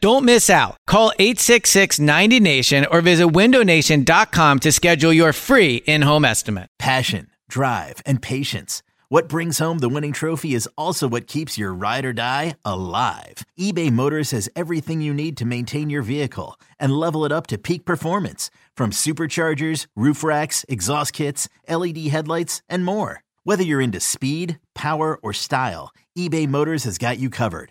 Don't miss out. Call 866 90 Nation or visit windownation.com to schedule your free in home estimate. Passion, drive, and patience. What brings home the winning trophy is also what keeps your ride or die alive. eBay Motors has everything you need to maintain your vehicle and level it up to peak performance from superchargers, roof racks, exhaust kits, LED headlights, and more. Whether you're into speed, power, or style, eBay Motors has got you covered.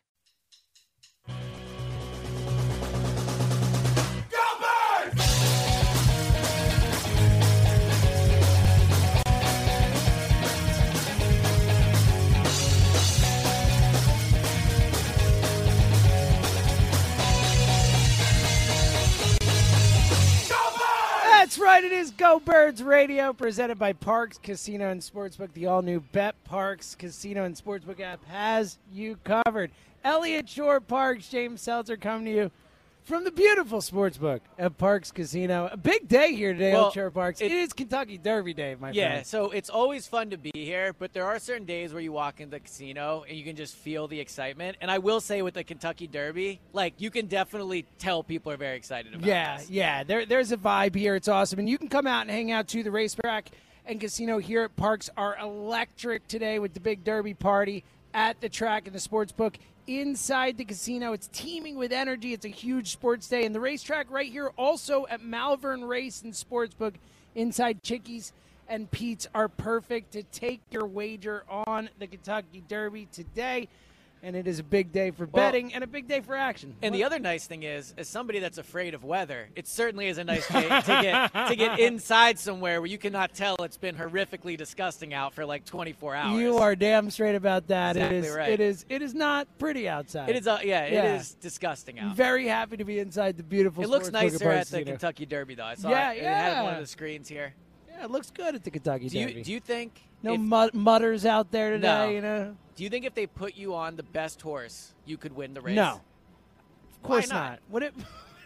That's right. It is Go Birds Radio, presented by Parx Casino and Sportsbook. The all-new BetParx Casino and Sportsbook app has you covered. Elliot Shorr-Parks, James Seltzer coming to you from the beautiful sportsbook at Parx Casino. A big day here today, Well, Shorr-Parks. it- it is Kentucky Derby Day, my friend. Yeah, friend. so it's always fun to be here, but there are certain days where you walk into the casino and you can just feel the excitement. And I will say with the Kentucky Derby, like you can definitely tell people are very excited about Yeah, this. yeah. There, there's a vibe here. It's awesome, and you can come out and hang out to the racetrack and casino here at Parx are electric today with the big Derby party at the track and the sports book inside the casino. It's teeming with energy. It's a huge sports day, and the racetrack right here also at Malvern Race and Sportsbook inside Chickies and Pete's are perfect to take your wager on the Kentucky Derby today. And it is a big day for Well- betting and a big day for action. And the other nice thing is, as somebody that's afraid of weather, it certainly is a nice day to get to get inside somewhere where you cannot tell it's been horrifically disgusting out for like 24 hours. You are damn straight about that. Exactly it is. right. It is. It is not pretty outside. It is. Uh, yeah, Yeah. it is disgusting out. Very happy to be inside the beautiful. It looks nicer at the. Kentucky Derby, though. I saw Yeah, it. It had one of the screens here. Yeah, it looks good at the Kentucky Do Derby. you do you think no if- mutters out there today. No. You know. Do you think if they put you on the best horse, you could win the race? No. Of Why course not? What it?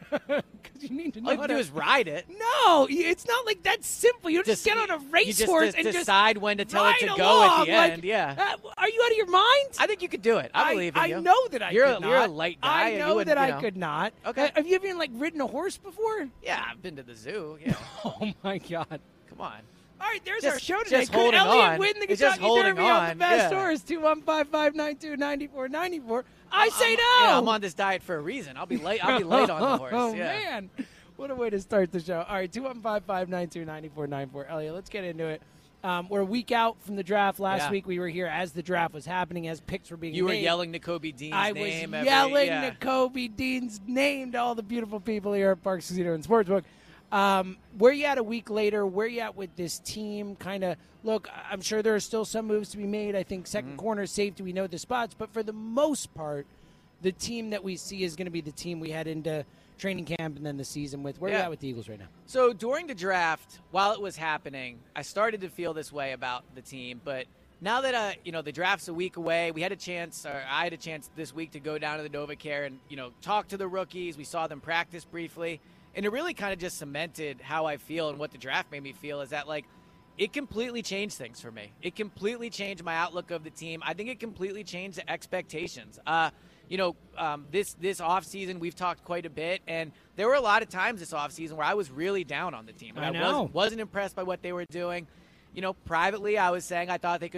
Because you need to know. All you how to do is ride it. no, it's not like that simple. You don't just, Just- get on a racehorse just de- and just decide when to tell it to go along, at the like, end. Yeah, uh, are you out of your mind? I think you could do it. I believe in I you. know that I You're could a, you're a light guy. I know that I you know. could not. Okay. Uh, have you ever like ridden a horse before? Yeah, I've been to the zoo. Yeah, Oh my god. come on. All right, there's Just- our show today. just Could holding Elliot on. win the Kentucky holding Derby on the best yeah. horse? 215-592-9494. I say I'm, no. Yeah, I'm on this diet for a reason. I'll be late. I'll be late on the horse. Oh yeah. man, what a way to start the show. All right, 215-592-9494. Elliot, let's get into it. Um, we're a week out from the draft. Last Yeah. week we were here as the draft was happening, as picks were being You were made. yelling Nakobe Dean's I was name. every- yelling yeah. Kobe Dean's name to all the beautiful people here at Parx Casino and Sportsbook. Um, where you at a week later? Where you at with this team? Kind of look. I'm sure there are still some moves to be made. I think 2nd Mm-hmm. corner safety. We know the spots, but for the most part, the team that we see is going to be the team we head into training camp and then the season with. Where you at with the Eagles right now? So during the draft, while it was happening, I started to feel this way about the team. But now that uh, you know the draft's a week away, we had a chance, or I had a chance this week to go down to the NovaCare and you know talk to the rookies. We saw them practice briefly, and it really kind of just cemented how I feel and what the draft made me feel. Is that like it completely changed things for me. It completely changed my outlook of the team. I think it completely changed the expectations. Uh, you know, um, this this offseason, we've talked quite a bit, and there were a lot of times this offseason where I was really down on the team. I I know. Was, wasn't impressed by what they were doing. You know, privately, I was saying I thought they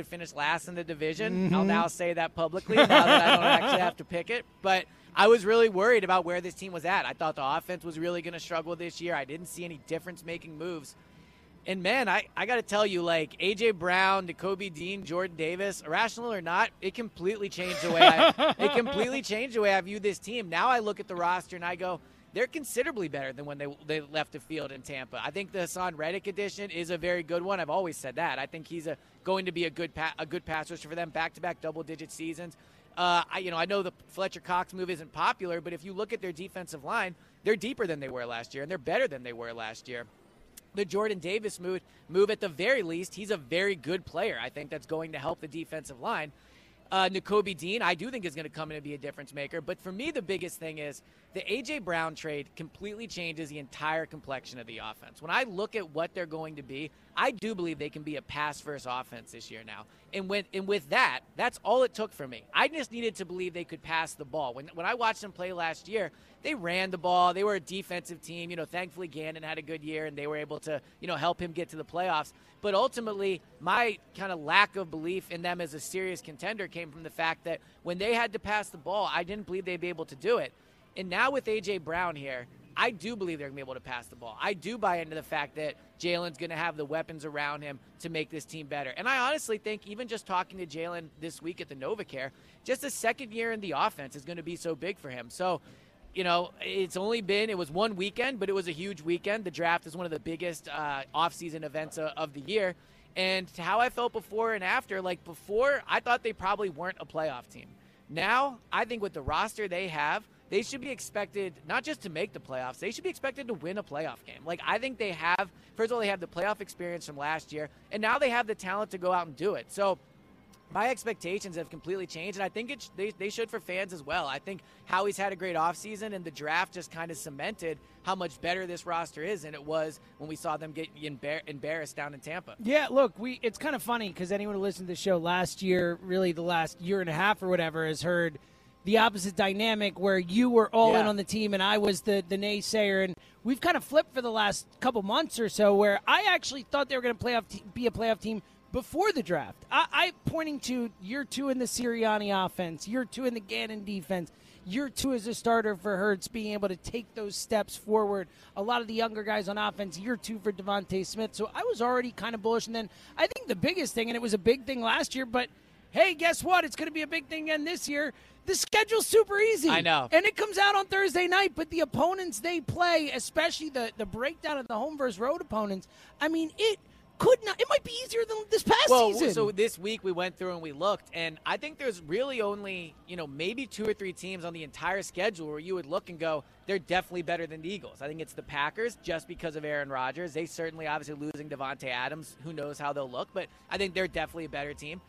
could finish last in the division. I'll now say that publicly now that I don't actually have to pick it. But I was really worried about where this team was at. I thought the offense was really going to struggle this year. I didn't see any difference making moves. And man, I, I got to tell you, like AJ Brown, Nakobe Dean, Jordan Davis, irrational or not, it completely changed the way I it completely changed the way I view this team. Now I look at the roster and I go, they're considerably better than when they they left the field in Tampa. I think the Haason Reddick addition is a very good one. I've always said that. I think he's a going to be a good pa- a good pass rusher for them. Back to back double digit seasons. Uh, I, you know, I know the Fletcher Cox move isn't popular, but if you look at their defensive line, they're deeper than they were last year, and they're better than they were last year the Jordan Davis move, move at the very least, he's a very good player. I think that's going to help the defensive line. Uh, Nakobe Dean, I do think is going to come in and be a difference maker. But for me, the biggest thing is the A.J. Brown trade completely changes the entire complexion of the offense. When I look at what they're going to be, I do believe they can be a pass first offense this year now. And with, and with that, that's all it took for me. I just needed to believe they could pass the ball. When, when I watched them play last year, they ran the ball. They were a defensive team. You know, thankfully Gannon had a good year and they were able to, you know, help him get to the playoffs. But ultimately, my kind of lack of belief in them as a serious contender came from the fact that when they had to pass the ball, I didn't believe they'd be able to do it. And now with AJ Brown here, I do believe they're going to be able to pass the ball. I do buy into the fact that Jalen's going to have the weapons around him to make this team better. And I honestly think, even just talking to Jalen this week at the NovaCare, just a second year in the offense is going to be so big for him. So, you know, it's only been, it was one weekend, but it was a huge weekend. The draft is one of the biggest uh, offseason events uh, of the year. And how I felt before and after, like before, I thought they probably weren't a playoff team. Now, I think with the roster they have, they should be expected not just to make the playoffs, they should be expected to win a playoff game. Like, I think they have, first of all, they have the playoff experience from last year, and now they have the talent to go out and do it. So, my expectations have completely changed, and I think it they, they should for fans as well. I think Howie's had a great offseason, and the draft just kind of cemented how much better this roster is than it was when we saw them get embar- embarrassed down in Tampa. Yeah, look, we it's kind of funny because anyone who listened to the show last year, really the last year and a half or whatever, has heard – the opposite dynamic where you were all yeah. in on the team and I was the, the naysayer. And we've kind of flipped for the last couple months or so where I actually thought they were going to play off t- be a playoff team before the draft. I, I pointing to year two in the Sirianni offense, year two in the Gannon defense, year two as a starter for Hurts, being able to take those steps forward. A lot of the younger guys on offense, year two for DeVonta Smith. So I was already kind of bullish. And then I think the biggest thing, and it was a big thing last year, but hey, guess what? It's going to be a big thing again this year the schedule's super easy. I know. And it comes out on Thursday night, but the opponents they play, especially the, the breakdown of the home versus road opponents, I mean, it could not. It might be easier than this past well, season. So this week we went through and we looked, and I think there's really only you know maybe two or three teams on the entire schedule where you would look and go, they're definitely better than the Eagles. I think it's the Packers just because of Aaron Rodgers. They certainly obviously losing Davante Adams. Who knows how they'll look, but I think they're definitely a better team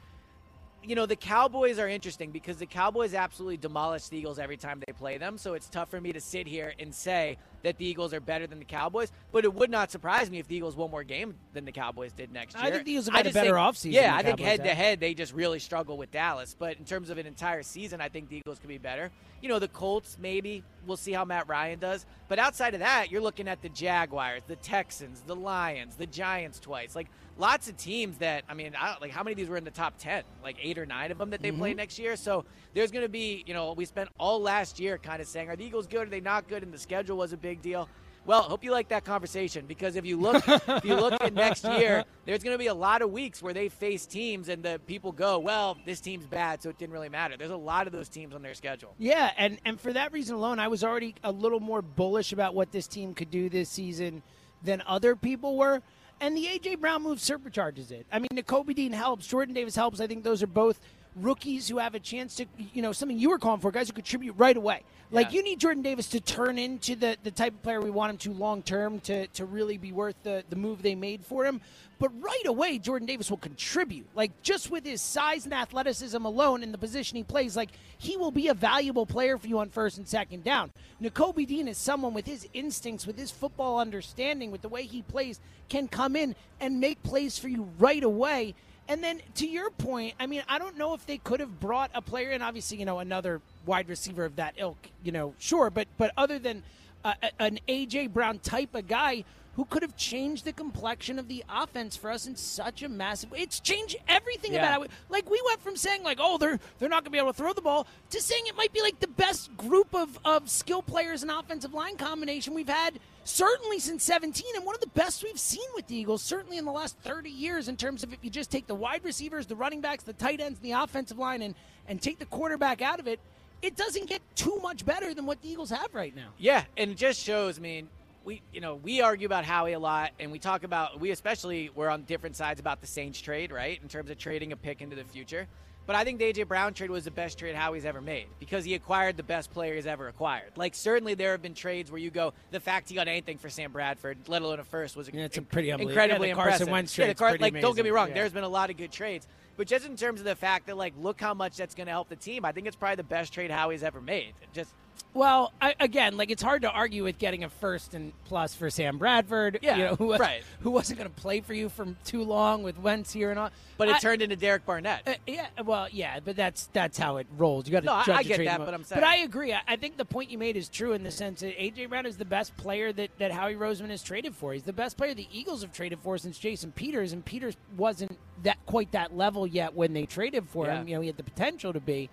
you know, the Cowboys are interesting because the Cowboys absolutely demolish the Eagles every time they play them. So it's tough for me to sit here and say that the Eagles are better than the Cowboys. But it would not surprise me if the Eagles won more games than the Cowboys did next year. I think the Eagles have had a better think, offseason. Yeah, I think head to head they just really struggle with Dallas. But in terms of an entire season, I think the Eagles could be better. You know, the Colts maybe we'll see how Matt Ryan does. But outside of that, you're looking at the Jaguars, the Texans, the Lions, the Giants twice. Like lots of teams that I mean, I like how many of these were in the top ten? Like eight or nine of them that they mm-hmm. play next year. So there's going to be, you know, we spent all last year kind of saying, are the Eagles good? Are they not good? And the schedule was a big deal. Well, hope you like that conversation because if you look, if you look at next year, there's going to be a lot of weeks where they face teams and the people go, well, this team's bad, so it didn't really matter. There's a lot of those teams on their schedule. Yeah, and and for that reason alone, I was already a little more bullish about what this team could do this season than other people were. And the AJ Brown move supercharges it. I mean, Nakobe Dean helps, Jordan Davis helps. I think those are both rookies who have a chance to, you know, something you were calling for, guys who contribute right away. Like you need Jordan Davis to turn into the, the type of player we want him to long term to, to really be worth the, the move they made for him. But right away, Jordan Davis will contribute. Like just with his size and athleticism alone in the position he plays, like he will be a valuable player for you on first and second down. Nakobe Dean is someone with his instincts, with his football understanding, with the way he plays, can come in and make plays for you right away. And then to your point, I mean, I don't know if they could have brought a player in. Obviously, you know, another wide receiver of that ilk, you know, sure. But but other than uh, an AJ Brown type of guy who could have changed the complexion of the offense for us in such a massive way. It's changed everything Yeah. about it. Like we went from saying like, oh, they're they're not going to be able to throw the ball to saying it might be like the best group of of skill players and offensive line combination we've had certainly since 17 and one of the best we've seen with the Eagles certainly in the last 30 years in terms of if you just take the wide receivers, the running backs, the tight ends, the offensive line and and take the quarterback out of it. It doesn't get too much better than what the Eagles have right now. Yeah, and it just shows. I mean, we you know we argue about Howie a lot, and we talk about we especially we're on different sides about the Saints trade, right? In terms of trading a pick into the future. But I think the AJ Brown trade was the best trade Howie's ever made because he acquired the best player he's ever acquired. Like certainly there have been trades where you go, the fact he got anything for Sam Bradford, let alone a first, was Yeah, it's a pretty unbelievable- incredibly yeah, the Carson impressive. Wentz yeah, the Car- like don't get me wrong, Yeah. there's been a lot of good trades. But just in terms of the fact that like look how much that's going to help the team, I think it's probably the best trade Howie's ever made. Just Well, I, again, like it's hard to argue with getting a first and plus for Sam Bradford, Yeah, you know, who, was, right. who wasn't going to play for you for too long with Wentz here and all. but it I- turned into Derek Barnett. Uh, yeah, well, yeah, but that's that's how it rolls. You got to No, I- judge I a get that, but I'm saying. But I agree. I, I think the point you made is true in the sense that AJ Brown is the best player that that Howie Roseman has traded for. He's the best player the Eagles have traded for since Jason Peters, and Peters wasn't that quite that level yet when they traded for Yeah. him. You know, he had the potential to be.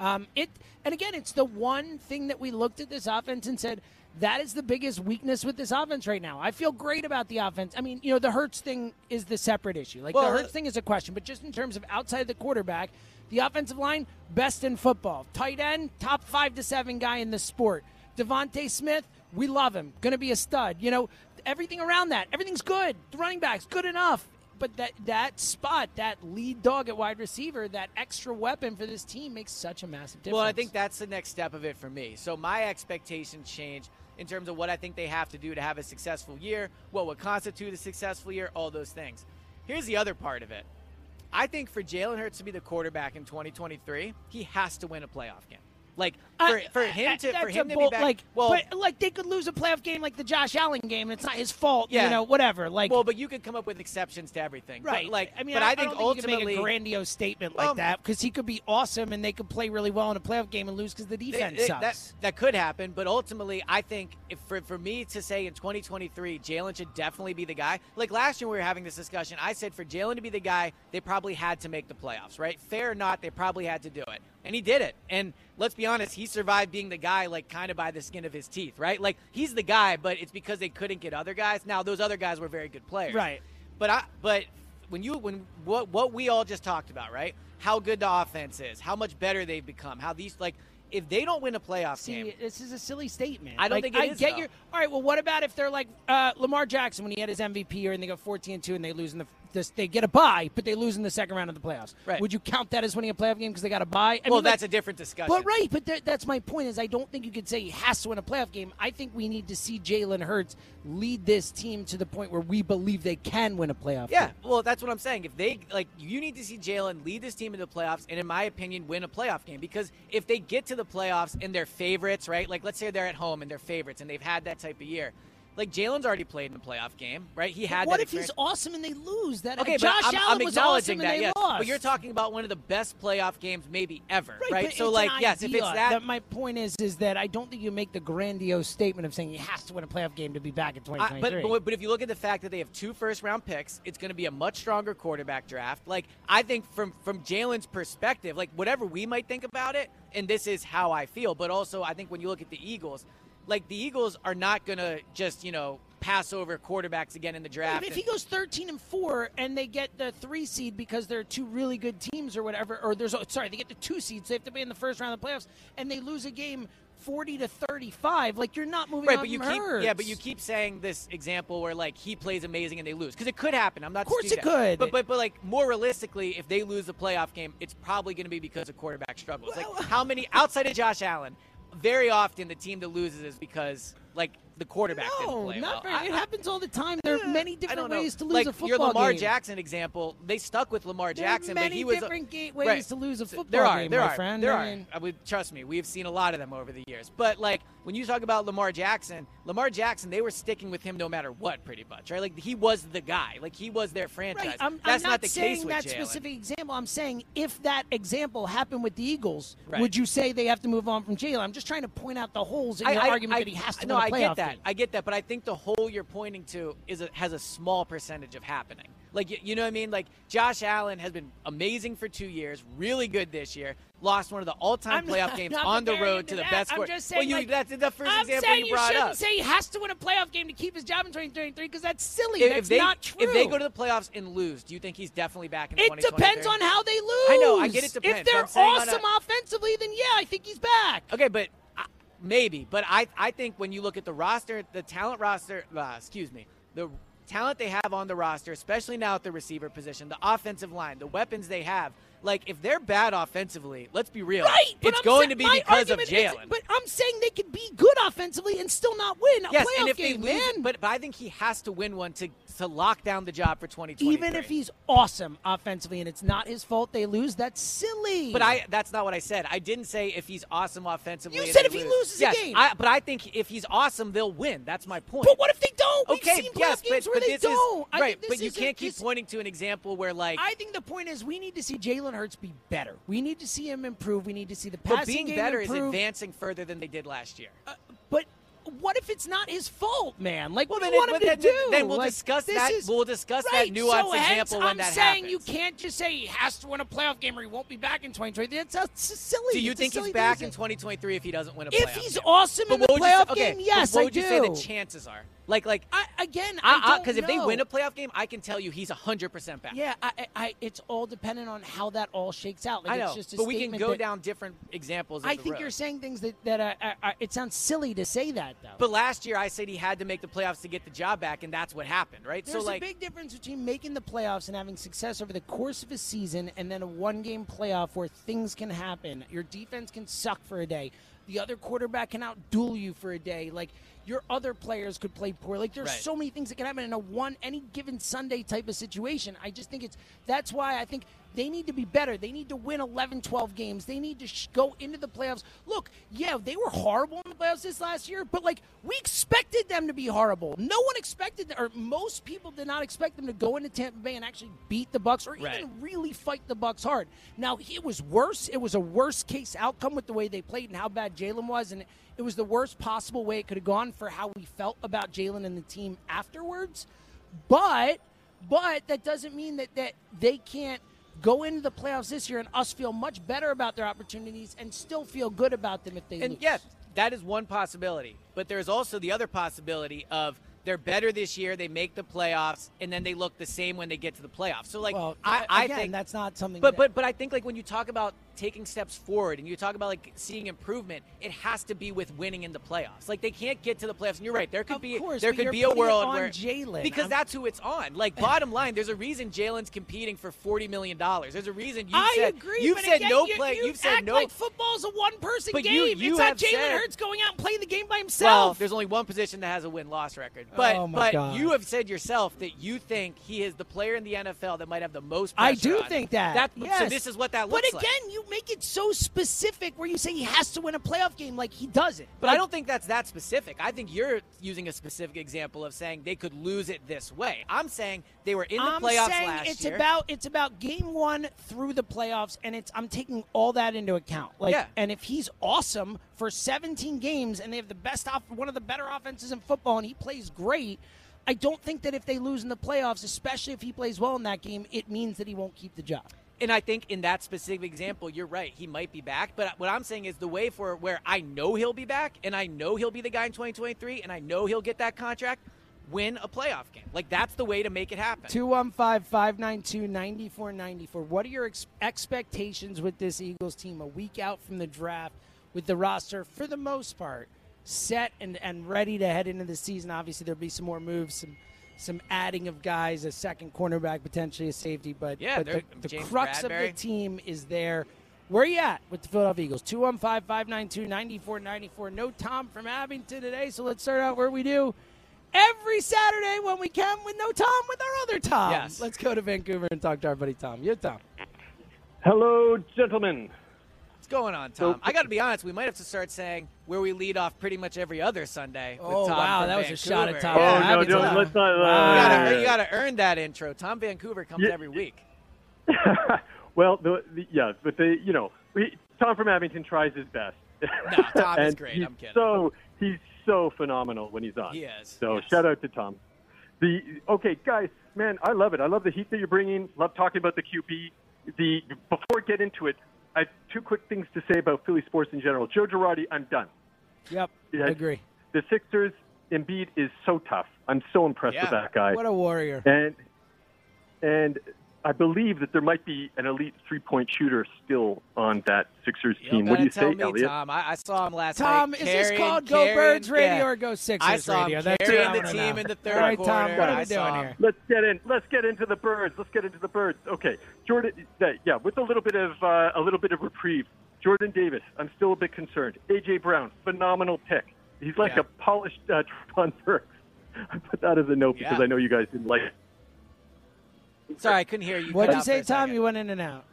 Um, it and again, it's the one thing that we looked at this offense and said that is the biggest weakness with this offense right now. I feel great about the offense. I mean, you know, the Hurts thing is the separate issue. Like Well, the Hurts thing is a question, but just in terms of outside the quarterback, the offensive line best in football. Tight end, top five to seven guy in the sport. DeVonta Smith, we love him. Going to be a stud. You know, everything around that, everything's good. The running backs, good enough. But that that spot, that lead dog at wide receiver, that extra weapon for this team makes such a massive difference. Well, I think that's the next step of it for me. So my expectations change in terms of what I think they have to do to have a successful year, what would constitute a successful year, all those things. Here's the other part of it. I think for Jalen Hurts to be the quarterback in 2023, he has to win a playoff game. Like for, I- for him to for him to be back, like, well, but like they could lose a playoff game like the Josh Allen game, and it's not his fault. Yeah. you know, whatever. Like, well, but you could come up with exceptions to everything, But, Right. like, I mean, but I, I, think think ultimately, make a grandiose statement like Well, that because he could be awesome and they could play really well in a playoff game and lose because the defense It- it- sucks. That, that could happen, but ultimately, I think if for, for me to say in 2023, Jalen should definitely be the guy. Like last year, we were having this discussion. I said for Jalen to be the guy, they probably had to make the playoffs, right? Fair or not, they probably had to do it. And he did it. And let's be honest, he survived being the guy, like kind of by the skin of his teeth, right? Like he's the guy, but it's because they couldn't get other guys. Now, those other guys were very good players. Right. But I but when you when what what we all just talked about, right? How good the offense is, how much better they've become, how these like if they don't win a playoff See, game, this is a silly statement. I don't Like, think it I is, get though. your. All right. Well, what about if they're like uh, Lamar Jackson when he had his MVP year and they go 14 and two and they lose in the this, they get a bye, but they lose in the second round of the playoffs. Right. Would you count that as winning a playoff game because they got a bye? I well, mean, like- that's a different discussion. But right, but th- that's my point. Is I don't think you could say he has to win a playoff game. I think we need to see Jalen Hurts lead this team to the point where we believe they can win a playoff. Yeah, game. well, that's what I'm saying. If they like, you need to see Jalen lead this team into the playoffs, and in my opinion, win a playoff game. Because if they get to the playoffs and they're favorites, right? Like, let's say they're at home and they're favorites, and they've had that type of year. Like Jalen's already played in a playoff game, right? He had. That. What that if he's awesome and they lose? That Okay, Josh but I'm, Allen I'm was acknowledging awesome that, and they yes. lost. But you're talking about one of the best playoff games maybe ever, right? Right, but so, like, yes, if it's idea. that, my point is, is that I don't think you make the grandiose statement of saying he has to win a playoff game to be back in I, 2023. but, but but if you look at the fact that they have two first round picks, it's going to be a much stronger quarterback draft. Like I think from from Jalen's perspective, like whatever we might think about it, and this is how I feel. But also, I think when you look at the Eagles, like the Eagles are not going to just you know pass over quarterbacks again in the draft. if he goes 13 and 4 and they get the 3 seed because they're two really good teams or whatever or there's sorry they get the 2 seeds so they have to be in the first round of the playoffs and they lose a game 40 to 35 like you're not moving Right, but you keep Hurts. yeah, but you keep saying this example where like he plays amazing and they lose because it could happen. I'm not. Of course it could. But but but like more realistically, if they lose the playoff game, it's probably going to be because of quarterback struggles. Well- like how many outside of Josh Allen? Very often, the team that loses is because like the quarterback didn't no, play not well. very, it I- happens all the time. There are many different ways to lose like a football game. your Lamar game. Jackson example, they stuck with Lamar There Jackson, but he was different ga- ways right. to lose a football there are, game, there my are, friend. There I are. mean- uh, I would trust me. We've seen a lot of them over the years. But like when you talk about Lamar Jackson, Lamar Jackson, they were sticking with him no matter what, pretty much, right? Like he was the guy. Like he was their franchise. Right. I'm, That's I'm not, the saying case with that Jalen. specific example. I'm saying if that example happened with the Eagles, Right. would you say they have to move on from Jalen? I'm just trying to point out the holes in your I- argument I- that he has to no, I get that. Game. I get that, but I think the hole you're pointing to is a, has a small percentage of happening. Like you, you know what I mean? Like Josh Allen has been amazing for two years, really good this year. Lost one of the all-time I'm playoff not- games not on the road to the that. best. I'm just well, saying, you, like, that's the first I'm example saying you you brought shouldn't up. say he has to win a playoff game to keep his job in 2023 because that's silly. if, that's if they not true. if they go to the playoffs and lose, do you think he's definitely back in it depends on how they lose. I know, I get it depends, If they're I'm saying on awesome a- offensively, then yeah, I think he's back. Okay, but maybe. But I, I think when you look at the roster, the talent roster, uh, excuse me, the talent they have on the roster, especially now at the receiver position, the offensive line, the weapons they have. Like if they're bad offensively, let's be real. Right, but it's I'm going saying- to be because of Jalen. But I'm saying they could be good offensively and still not win a Yes, playoff and if game, they lose, man. but, but I think he has to win one to to lock down the job for 2023. Even if he's awesome offensively and it's not his fault they lose, that's silly. But I that's not what I said. I didn't say if he's awesome offensively. You said if he lose. loses a game. I, but I think if he's awesome, they'll win. That's my point. But what if they don't? Okay, yes, but, but they this don't. is I right. But you can't keep this- pointing to an example where like I think the point is we need to see Jalen Hurts be better. We need to see him improve. We need to see the passing but being game better is advancing further than they did last year. Uh, but what if it's not his fault, man? Like, what Well, do you want him but to then- do? then we'll Like, discuss that- is- we'll discuss that right, nuanced so example when I'm that saying happens. you can't just say he has to win a playoff game or he won't be back in 2023. That's, that's silly. Do you It's think he's back in 2023 if he doesn't win a playoff If he's game? awesome But in the what would you playoff okay, game, yes, what I would you say the chances are? Like, like, I, again, because if they win a playoff game, I can tell you he's 100 percent back. Yeah, I, I, it's all dependent on how that all shakes out. Like, I know. It's just a but we can go that- down different examples. Of I think road. you're saying things that that uh, it sounds silly to say that though. But last year, I said he had to make the playoffs to get the job back, and that's what happened, right? There's so, like, a big difference between making the playoffs and having success over the course of a season and then a one game playoff where things can happen. Your defense can suck for a day. The other quarterback can outduel you for a day. Like your other players could play poor. Like there's Right. so many things that can happen in a one any given Sunday type of situation. I just think it's that's why I think they need to be better. They need to win 11, 12 games. They need to sh- go into the playoffs. Look, yeah, they were horrible in the playoffs this last year, but like we expected them to be horrible. No one expected, or most people did not expect them to go into Tampa Bay and actually beat the Bucks, or Right. even really fight the Bucks hard. Now it was worse. It was a worst case outcome with the way they played and how bad Jalen was, and it was the worst possible way it could have gone for how we felt about Jalen and the team afterwards. But but that doesn't mean that, that they can't go into the playoffs this year and us feel much better about their opportunities and still feel good about them if they and lose. yes, that is one possibility. But there's also the other possibility of they're better this year, they make the playoffs, and then they look the same when they get to the playoffs. So, like, well, I, I again, think that's not something. But that- but but I think like when you talk about taking steps forward and you talk about like seeing improvement, it has to be with winning in the playoffs. Like they can't get to the playoffs. And you're right. There could Of be course, there could be a world on where Jalen. because I'm- that's who it's on. Like bottom line, there's a reason Jalen's competing for forty million dollars. There's a reason you I said agree. you've said again, no you, play. You You've said act no. like football's a one-person game. you- you it's not Jalen said- Hurts going out and playing the game by well, himself. there's only one position that has a win-loss record. But Oh, but God. you have said yourself that you think he is the player in the NFL that might have the most. I do on him. think that. That yes. so this is what that looks like. But again, you make it so specific where you say he has to win a playoff game like he doesn't. But Like, I don't think that's that specific. I think you're using a specific example of saying they could lose it this way. I'm saying they were in the I'm playoffs saying last it's year. about it's about game one through the playoffs, and it's I'm taking all that into account. Like, Yeah. and if he's awesome for 17 games, and they have the best off one of the better offenses in football, and he plays great. I don't think that if they lose in the playoffs, especially if he plays well in that game, it means that he won't keep the job. And I think in that specific example, you're right. He might be back. But what I'm saying is the way for where I know he'll be back, and I know he'll be the guy in 2023, and I know he'll get that contract, win a playoff game. Like that's the way to make it happen. 215 592 9494. What are your ex- expectations with this Eagles team a week out from the draft with the roster, for the most part, set and, and ready to head into the season? Obviously, there'll be some more moves, some some adding of guys, a second cornerback, potentially a safety, but, Yeah, but the, the crux Bradberry. of the team is there. Where are you at with the Philadelphia Eagles? 215 592 9494. No Tom from Abington today, so let's start out where we do every Saturday when we can with no Tom with our other Tom. Yes. Let's go to Vancouver and talk to our buddy Tom. You're Tom. Hello, gentlemen. What's going on, Tom? I got to be honest. We might have to start saying where we lead off pretty much every other Sunday. with Oh, Tom wow, from that was a shot at Tom. Oh, Yeah. Yeah, no, Abington. no, let's not. You Uh, gotta, you gotta earn that intro. Tom Vancouver comes Yeah. every week. well, the, the, yeah, but the you know, we, Tom from Abington tries his best. No, Tom is great. I'm kidding. So he's so phenomenal when he's on. He is. So yes. shout out to Tom. The okay, guys, man, I love it. I love the heat that you're bringing. Love talking about the QB. The before I get into it, I have two quick things to say about Philly sports in general. Joe Girardi, I'm done. Yep, Yeah. agree. The Sixers, Embiid is so tough. I'm so impressed Yeah. with that guy. What a warrior. And and I believe that there might be an elite three point shooter still on that Sixers team. What do you tell say, me, Elliot? Tom. I, I saw him last Tom, night. Tom, is this carrying- called Go carrying- Birds Radio yeah. or Go Sixers I saw Radio? him That's carrying the team know. in the third All right, quarter. Tom, what are I we doing here? Let's get in. Let's get into the birds. Let's get into the birds. Okay, Jordan. Yeah, with a little bit of uh, a little bit of reprieve. Jordan Davis. I'm still a bit concerned. AJ Brown. Phenomenal pick. He's like Yeah. a polished uh, Treylon Burks. I put that as a note because Yeah. I know you guys didn't like it. Sorry, I couldn't hear you. What'd you say, Tom? second. You went in and out.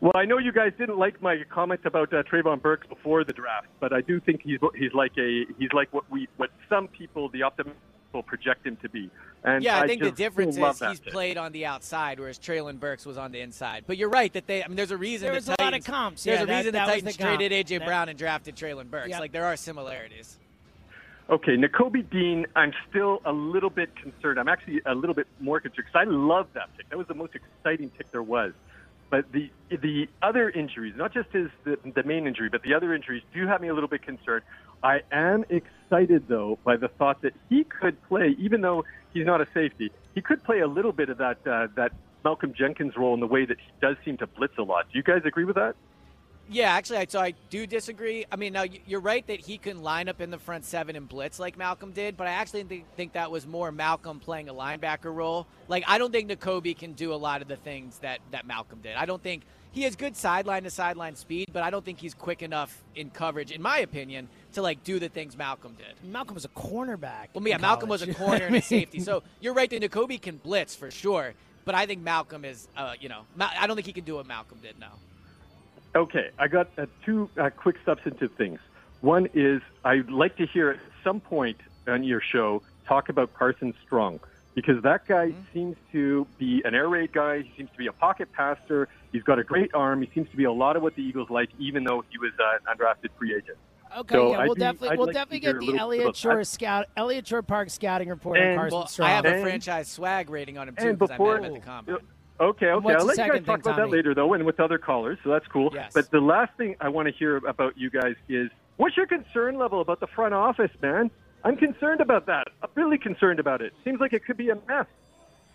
Well, I know you guys didn't like my comment about uh, Treylon Burks before the draft, but I do think he's he's like a he's like what we what some people the optimistic will project him to be. And Yeah, I think the difference is he's pick. played on the outside, whereas Treylon Burks was on the inside. But you're right that they. I mean, there's a reason There the was a lot of comps. There's Yeah, a that- reason that the was Titans the traded AJ Brown and drafted Treylon Burks. Yep. Like there are similarities. Okay, Nakobe Dean, I'm still a little bit concerned. I'm actually a little bit more concerned because I love that pick. That was the most exciting pick there was. But the the other injuries, not just his the, the main injury, but the other injuries, do have me a little bit concerned. I am excited though by the thought that he could play, even though he's not a safety, he could play a little bit of that uh, that Malcolm Jenkins role in the way that he does seem to blitz a lot. Do you guys agree with that? Yeah, actually, I, so I do disagree. I mean, now you're right that he can line up in the front seven and blitz like Malcolm did, but I actually think, think that was more Malcolm playing a linebacker role. Like, I don't think Nakobe can do a lot of the things that, that Malcolm did. I don't think he has good sideline to sideline speed, but I don't think he's quick enough in coverage, in my opinion, to like do the things Malcolm did. Malcolm was a cornerback. Well, yeah, Malcolm was a corner and a safety. So you're right that Nakobe can blitz for sure, but I think Malcolm is, uh, you know, I don't think he can do what Malcolm did now. Okay, I got uh, two uh, quick substantive things. One is I'd like to hear at some point on your show talk about Carson Strong because that guy Mm-hmm. seems to be an air raid guy. He seems to be a pocket passer. He's got a great arm. He seems to be a lot of what the Eagles like, even though he was uh, an undrafted free agent. Okay, So yeah, we'll be- definitely I'd we'll like definitely get the little bit Elliott Shore scout Elliott Shore Park scouting report on Carson Well, Strong. I have a And- franchise swag rating on him too because I met before- him at the combine. Okay, okay. What's I'll let you guys talk thing, about that later, though, and with other callers, so that's cool. Yes. But the last thing I want to hear about you guys is what's your concern level about the front office, man? I'm concerned about that. I'm really concerned about it. Seems like it could be a mess.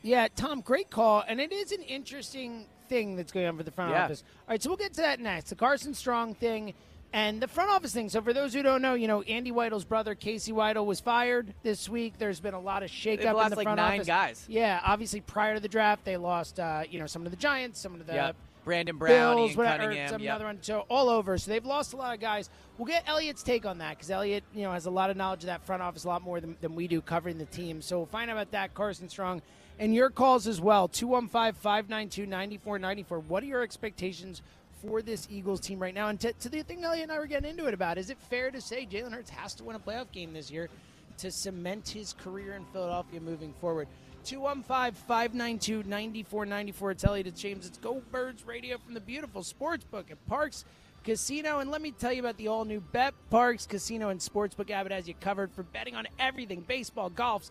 Yeah, Tom, great call, and it is an interesting thing that's going on for the front Yeah. office. All right, so we'll get to that next. The Carson Strong thing and the front office thing. So for those who don't know, you know Andy Weidl's brother Casey Weidl was fired this week. There's been a lot of shakeup They've lost in the like front nine office. guys. Yeah, obviously prior to the draft, they lost uh, you know some of the Giants, some of the Yep. Brandon Brown, Bills, Ian whatever, Cunningham. some yep. another one. So all over. So they've lost a lot of guys. We'll get Elliot's take on that because Elliot, you know, has a lot of knowledge of that front office, a lot more than, than we do covering the team. So we'll find out about that, Carson Strong, and your calls as well. 215-592-9494. What are your expectations for this Eagles team right now? And to, to the thing Elliot and I were getting into it about, is it fair to say Jalen Hurts has to win a playoff game this year to cement his career in Philadelphia moving forward? 215-592-9494. It's Elliot, it's James. It's Go Birds Radio from the beautiful Sportsbook at Parx Casino. And let me tell you about the all-new Bet Parks Casino and Sportsbook app. It has you covered for betting on everything, baseball, golf,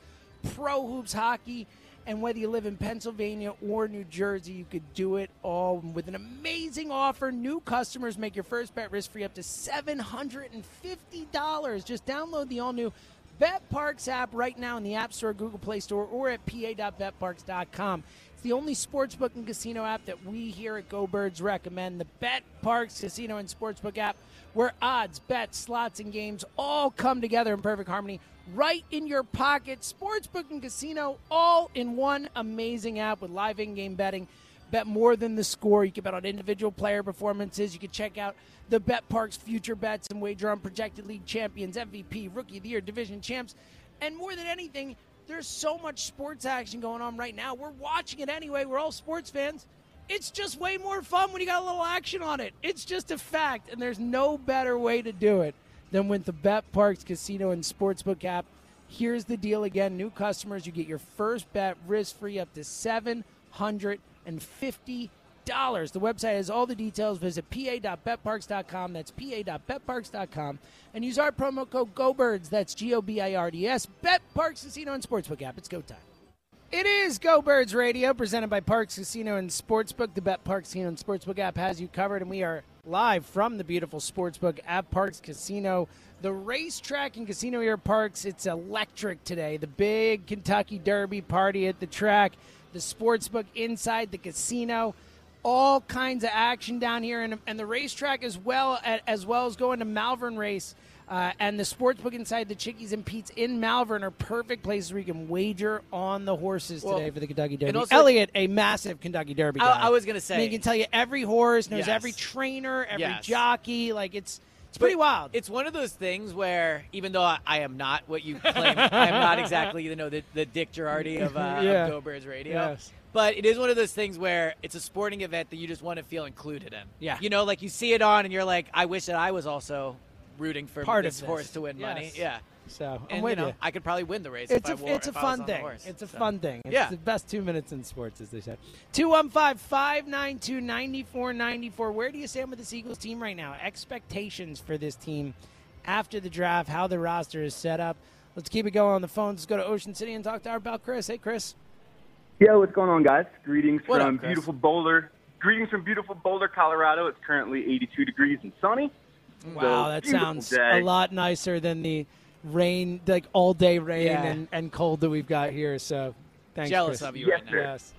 pro hoops, hockey, and whether you live in Pennsylvania or New Jersey, you could do it all with an amazing offer. New customers make your first bet risk-free up to $750. Just download the all-new BetParx app right now in the App Store, Google Play Store, or at pa.betparx.com. It's the only sportsbook and casino app that we here at Go Birds recommend. The Bet Parks Casino and Sportsbook app, where odds, bets, slots, and games all come together in perfect harmony right in your pocket. Sportsbook and casino all in one amazing app with live in game betting. Bet more than the score. You can bet on individual player performances. You can check out the BetParx future bets and wager on projected league champions, MVP, Rookie of the Year, division champs. And more than anything, there's so much sports action going on right now. We're watching it anyway. We're all sports fans. It's just way more fun when you got a little action on it. It's just a fact, and there's no better way to do it than with the BetParx Casino and Sportsbook app. Here's the deal again new customers, you get your first bet risk free up to $750. The website has all the details. Visit pa.betparx.com. That's pa.betparx.com. And use our promo code GOBIRDS. That's G O B I R D S. Bet Parks Casino and Sportsbook app. It's go time. It is Go Birds Radio, presented by Parx Casino and Sportsbook. The BetParx Casino and Sportsbook app has you covered, and we are live from the beautiful Sportsbook at Parx Casino. The racetrack and casino here Parx, it's electric today. The big Kentucky Derby party at the track, the Sportsbook inside the casino, all kinds of action down here, and, and the racetrack as well as well as going to Malvern Race. Uh, and the sportsbook inside the Chickies and Pete's in Malvern are perfect places where you can wager on the horses Well, today for the Kentucky Derby. also- Elliot, a massive Kentucky Derby guy. I, I was gonna say I mean, he can tell you every horse, knows Yes. every trainer, every Yes. jockey. Like it's it's pretty wild. It's one of those things where, even though I, I am not what you claim, I am not exactly you know the, the Dick Jerardi of, uh, Yeah. Go Birds Radio. Yes. But it is one of those things where it's a sporting event that you just want to feel included in. Yeah. You know, like you see it on, and you're like, I wish that I was also rooting for Part of this this. horse to win money. Yes. Yeah. so I'm And with you know, you. I could probably win the race. It's if a I wore, it's a if fun thing. horse. It's a So. fun thing. It's Yeah. the best two minutes in sports, as they said. 215-592-9494. Where do you stand with this Eagles team right now? Expectations for this team after the draft, how the roster is set up. Let's keep it going on the phones. Let's go to Ocean City and talk to our pal Chris. Hey, Chris. Yeah, what's going on, guys? Greetings What from Chris? beautiful Boulder. Greetings from beautiful Boulder, Colorado. It's currently 82 degrees and sunny. Mm. Wow, that sounds day. a lot nicer than the rain, like all day rain Yeah. and, and cold that we've got here. So, thanks, Jealous Chris. of you Yes, right now. sir. Yes.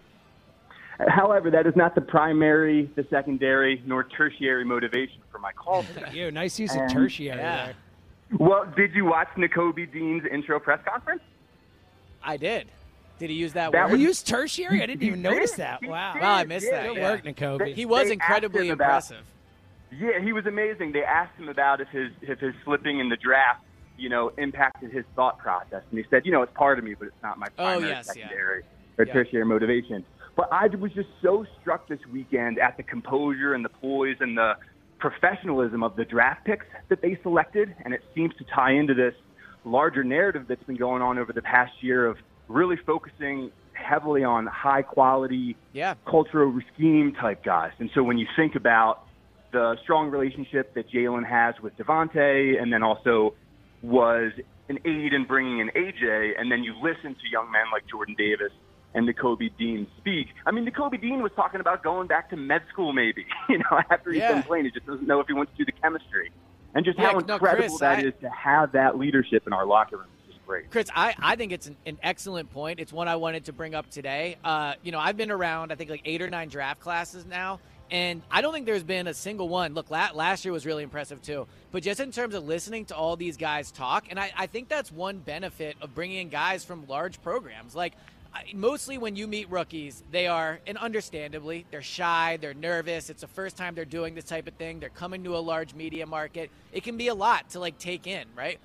However, that is not the primary, the secondary, nor tertiary motivation for my call today. You nice use of And- tertiary Yeah. there. well, did you watch Nakobe Dean's intro press conference? I did. Did he use that, That word? You used tertiary? I didn't even notice that. Wow. did. Wow, I missed Yeah, that. Good yeah. work, Nakobe. He was incredibly asked about- impressive. Yeah, he was amazing. They asked him about if his if his slipping in the draft, you know, impacted his thought process, and he said, you know, it's part of me, but it's not my Oh, primary, yes, yeah. secondary, or Yeah. tertiary motivation. But I was just so struck this weekend at the composure and the poise and the professionalism of the draft picks that they selected, and it seems to tie into this larger narrative that's been going on over the past year of really focusing heavily on high quality Yeah. cultural scheme type guys. And so when you think about the strong relationship that Jalen has with DeVonta, and then also was an aid in bringing in AJ, and then you listen to young men like Jordan Davis and Nakobe Dean speak. I mean, Nakobe Dean was talking about going back to med school, maybe. You know, after he's Yeah. done playing, he just doesn't know if he wants to do the chemistry. And just Yeah, how no, incredible Chris, that I- is to have that leadership in our locker room. Great. Chris, I, I think it's an, an excellent point. It's one I wanted to bring up today. Uh, you know, I've been around, I think, like eight or nine draft classes now, and I don't think there's been a single one. Look, last year was really impressive too, but just in terms of listening to all these guys talk, and I, I think that's one benefit of bringing in guys from large programs. Like, mostly when you meet rookies, they are, and understandably, they're shy, they're nervous. It's the first time they're doing this type of thing. They're coming to a large media market. It can be a lot to like take in, right?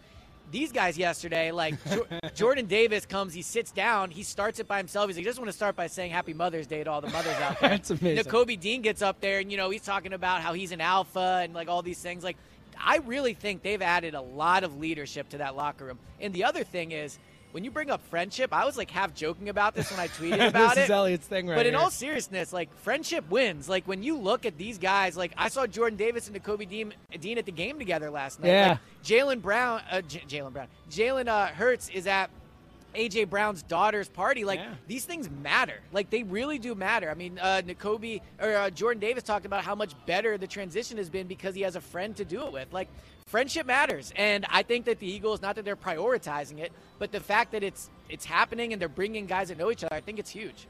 These guys yesterday, like Jo- Jordan Davis comes, he sits down, he starts it by himself. He's like, I just want to start by saying Happy Mother's Day to all the mothers out there. That's amazing. Kobe Dean gets up there, and you know he's talking about how he's an alpha and like all these things. Like, I really think they've added a lot of leadership to that locker room. And the other thing is, when you bring up friendship, I was like half joking about this when I tweeted about it. this it. is Elliot's thing right But in here. all seriousness, like friendship wins. Like when you look at these guys, like I saw Jordan Davis and Kobe Dean, Dean at the game together last night. Yeah. Like, Jalen Brown, uh, J- Jalen Brown, Jalen uh, Hurts is at AJ Brown's daughter's party. Like Yeah. these things matter. Like they really do matter. I mean, uh, Nakobe or uh, Jordan Davis talked about how much better the transition has been because he has a friend to do it with. Like friendship matters, and I think that the Eagles, not that they're prioritizing it, but the fact that it's it's happening and they're bringing guys that know each other, I think it's huge.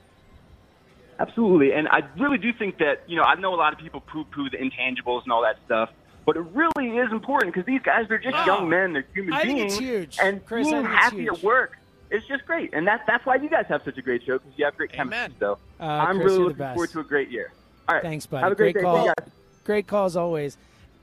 Absolutely. And I really do think that, you know, I know a lot of people poo poo the intangibles and all that stuff, but it really is important because these guys, they're just Oh. young men, they're human I think beings. it's huge. And Chris, I being think it's happy huge. at work is just great. And that, that's why you guys have such a great show because you have great Amen. chemistry. So Uh, I'm Chris, really looking forward to a great year. All right. Thanks, buddy. Have a great, day. call. See you guys. Great call as always.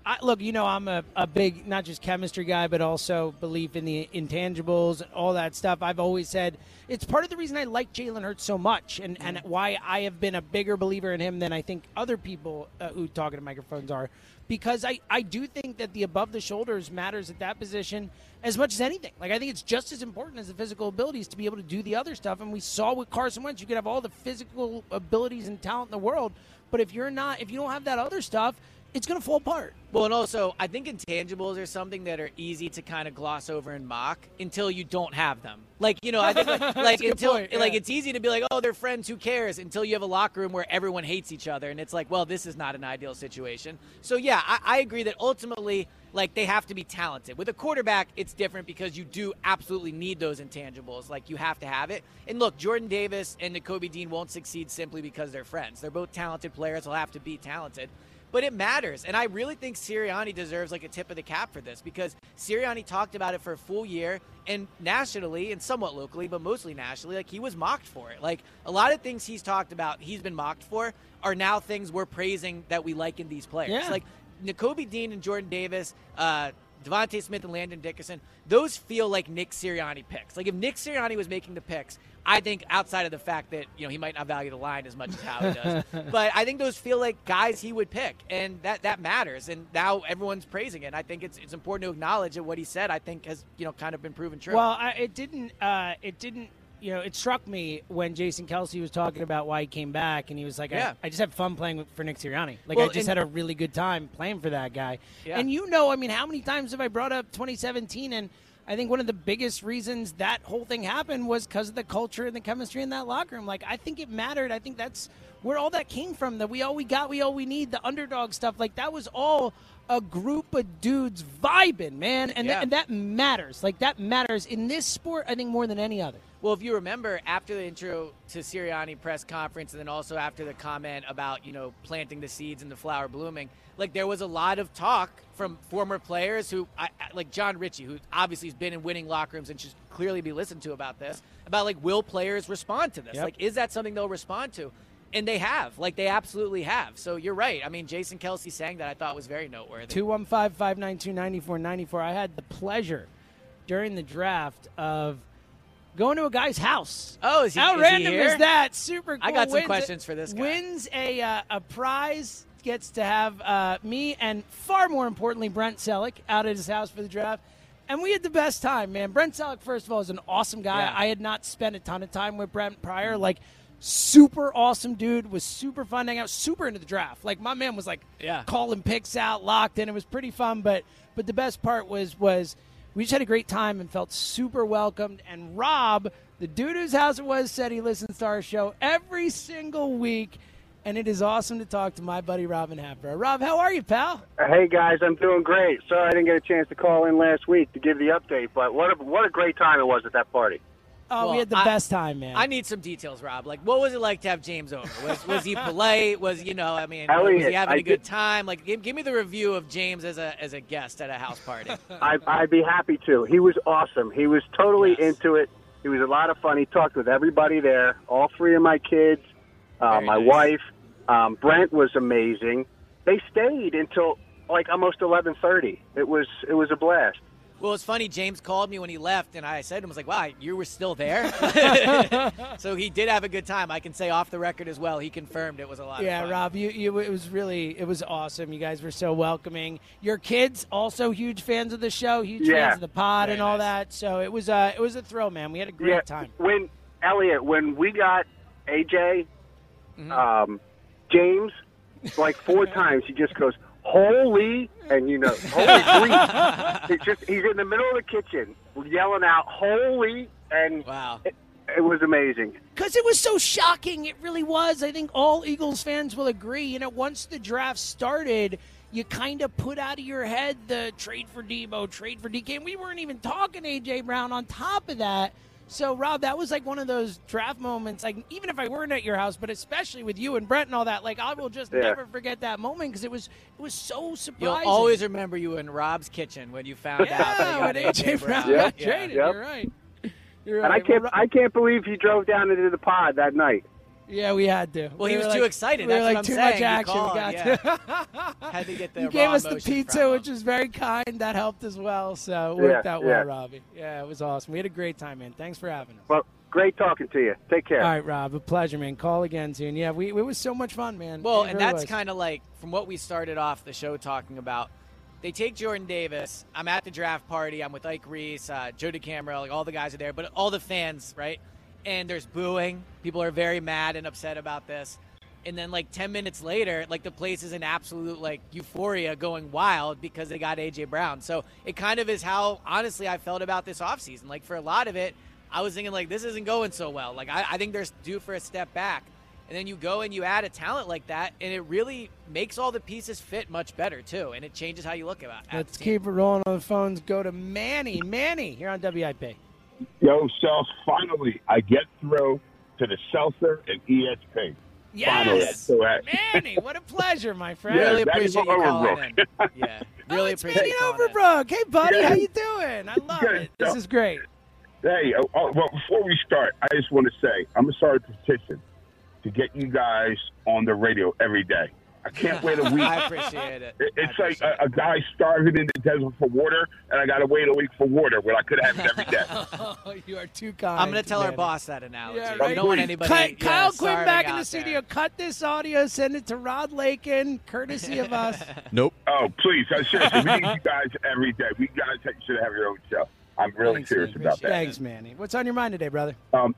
I, look, you know, I'm a, a big not just chemistry guy, but also belief in the intangibles, and all that stuff. I've always said it's part of the reason I like Jalen Hurts so much, and and why I have been a bigger believer in him than I think other people uh, who talk to microphones are, because I I do think that the above the shoulders matters at that position as much as anything. Like I think it's just as important as the physical abilities to be able to do the other stuff. And we saw with Carson Wentz, you could have all the physical abilities and talent in the world, but if you're not, if you don't have that other stuff, it's going to fall apart. Well, and also, I think intangibles are something that are easy to kind of gloss over and mock until you don't have them. Like, you know, I think like, like until point, yeah. like it's easy to be like, oh, they're friends, who cares? Until you have a locker room where everyone hates each other, and it's like, well, this is not an ideal situation. So yeah, I, I agree that ultimately, like they have to be talented. With a quarterback, it's different because you do absolutely need those intangibles. Like you have to have it. And look, Jordan Davis and Nakobe Dean won't succeed simply because they're friends. They're both talented players. They'll have to be talented but it matters. And I really think Sirianni deserves like a tip of the cap for this because Sirianni talked about it for a full year and nationally and somewhat locally, but mostly nationally, like he was mocked for it. Like a lot of things he's talked about, he's been mocked for, are now things we're praising that we like in these players. Yeah. Like Nakobe Dean and Jordan Davis, uh, DeVonta Smith and Landon Dickerson, those feel like Nick Sirianni picks. Like if Nick Sirianni was making the picks, I think outside of the fact that you know he might not value the line as much as Howie does, but I think those feel like guys he would pick, and that that matters. And now everyone's praising it. And I think it's it's important to acknowledge that what he said I think has you know kind of been proven true. Well, I, it didn't. Uh, it didn't. You know, it struck me when Jason Kelce was talking about why he came back, and he was like, Yeah. I, "I just had fun playing with, for Nick Sirianni. Like, Well, I just had a really good time playing for that guy." Yeah. And you know, I mean, how many times have I brought up 2017? And I think one of the biggest reasons that whole thing happened was because of the culture and the chemistry in that locker room. Like, I think it mattered. I think that's where all that came from. That we all we got, we all we need. The underdog stuff, like that was all a group of dudes vibing, man, and, Yeah. that, and that matters. Like that matters in this sport, I think more than any other. Well, if you remember, after the intro to Sirianni press conference, and then also after the comment about you know planting the seeds and the flower blooming, like there was a lot of talk from former players who, I, like Jon Ritchie, who obviously has been in winning locker rooms and should clearly be listened to about this, about like will players respond to this? Yep. Like, is that something they'll respond to? And they have, like they absolutely have. So you're right. I mean, Jason Kelce saying that I thought was very noteworthy. 215 592 9494. I had the pleasure during the draft of going to a guy's house. Oh, is he- How is he random here? is that? Super cool. I got some Wins a- questions for this guy. Wins a, uh, a prize, gets to have uh, me and far more importantly, Brent Celek out at his house for the draft. And we had the best time, man. Brent Celek, first of all, is an awesome guy. Yeah. I had not spent a ton of time with Brent prior. Like, super awesome dude. Was super fun to hang out. Super into the draft. Like, my man was like Yeah. calling picks out, locked in. It was pretty fun. But but the best part was was we just had a great time and felt super welcomed. And Rob, the dude whose house it was, said he listens to our show every single week. And it is awesome to talk to my buddy Robin Happer. Rob, how are you, pal? Hey guys, I'm doing great. Sorry I didn't get a chance to call in last week to give the update, but what a what a great time it was at that party. Oh, Well, we had the I- best time, man. I need some details, Rob. Like, what was it like to have James over? Was was he polite? Was you know? I mean, was he having I a good time? Like, give, give me the review of James as a as a guest at a house party. I, I'd be happy to. He was awesome. He was totally Yes. into it. He was a lot of fun. He talked with everybody there, all three of my kids, uh, my nice. wife. Um, Brent was amazing. They stayed until like almost 11:30. It was it was a blast. Well, it's funny. James called me when he left, and I said to him, "I was like, wow, you were still there." so he did have a good time. I can say off the record as well. He confirmed it was a lot. yeah, of fun. Rob, you, you it was really it was awesome. You guys were so welcoming. Your kids also huge fans of the show, huge Yeah. fans of the pod Very and all nice. that. So it was uh it was a thrill, man. We had a great yeah. time. When Elliot, when we got AJ, Mm-hmm. um, James, like four times, he just goes, "Holy!" and you know, "Holy grief!" It's just he's in the middle of the kitchen yelling out, "Holy!" and Wow. it, it was amazing. Because it was so shocking. It really was. I think all Eagles fans will agree. You know, once the draft started, you kind of put out of your head the trade for Deebo, trade for DK. And we weren't even talking AJ Brown on top of that. So, Rob, that was like one of those draft moments. Like, even if I weren't at your house, but especially with you and Brett and all that, like, I will just Yeah. never forget that moment because it was it was so surprising. You'll always remember you in Rob's kitchen when you found out that yeah, you when AJ Brown Yeah. got traded. Yep. You're right. You're right. And I can't, Well, I can't believe he drove down into the pod that night. Yeah, we had to. Well, we he were was like, too excited. We were That's like what I'm too saying. much action. called, we got yeah. to. Had to get the you gave us the pizza, which was very kind. That helped as well. So it worked Yeah, out well, yeah. Robbie. Yeah, it was awesome. We had a great time, man. Thanks for having us. Well, great talking to you. Take care. All right, Rob. A pleasure, man. Call again soon. Yeah, we it was so much fun, man. Well, It and really that's kind of like from what we started off the show talking about. They take Jordan Davis. I'm at the draft party. I'm with Ike Reese, uh, Joe DeCamara, like all the guys are there, but all the fans, right? And there's booing. People are very mad and upset about this. And then like 10 minutes later, like the place is in absolute like euphoria going wild because they got AJ Brown. So it kind of is how honestly I felt about this offseason. Like for a lot of it, I was thinking like this isn't going so well. Like I, I think they're due for a step back. And then you go and you add a talent like that, and it really makes all the pieces fit much better too, and it changes how you look about. Let's keep it rolling on the phones. Go to Manny. Manny, here on WIP. Yo, Self, finally, I get through to the Seltzer and ESP. Finally, Yes, so that- Manny. What a pleasure, my friend. Yeah, Really appreciate you calling in. Overbrook. Yeah, Oh, really it's appreciate Manny you in. Overbrook. Hey, buddy, Yeah. how you doing? I love Good. it. This is great. Hey, oh, oh, well, before we start, I just want to say I'm going to start a petition to get you guys on the radio every day. I can't wait a week. I appreciate it. It- I It's like a, a guy starving in the desert for water, and I got to wait a week for water when I could have it every day. Oh, you are too kind. I'm going to tell our boss that analogy. Yeah, I right. don't want anybody. Cut, yeah, Kyle Quinn back in out the studio. there. Cut this audio. Send it to Rod Lakin, courtesy of us. Nope. Oh, please. I'm seriously, we need you guys every day. We guys should have your own show. I'm really Thanks, serious man. about that. Thanks, Manny. What's on your mind today, brother? Um,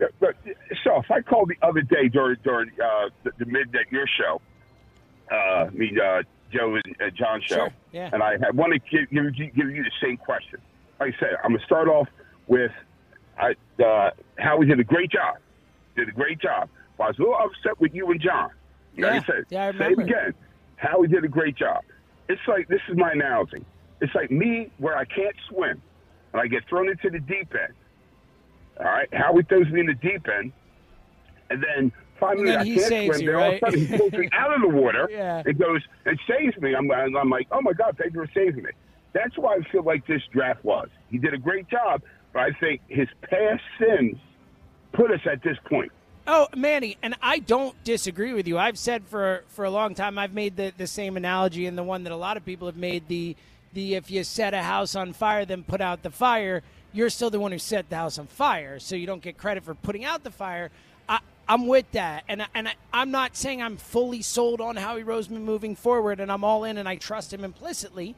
so if I called the other day during during uh, the, the midday your show, uh, me uh, Joe and uh, Jon show, Sure, yeah. and I had want to give, give, you- give you the same question. Like I said, I'm gonna start off with I, uh, Howie did a great job, did a great job. But I was a little upset with you and John. Like Yeah, I said, yeah, I say remember. it again. Howie did a great job. It's like this is my analogy. It's like me where I can't swim, and I get thrown into the deep end. All right, Howie throws me in the deep end, and then five And minutes then I he can't saves swim. you, then all of a right? sudden he pulls me out of the water Yeah. and goes and saves me. I'm, I'm like, oh my god, for saving me. That's why I feel like this draft was. He did a great job, but I think his past sins put us at this point. Oh, Manny, and I don't disagree with you. I've said for for a long time. I've made the, the same analogy, and the one that a lot of people have made the the if you set a house on fire, then put out the fire. You're still the one who set the house on fire, so you don't get credit for putting out the fire. I'm with that, and I- and I, I'm not saying I'm fully sold on Howie Roseman moving forward, and I'm all in, and I trust him implicitly.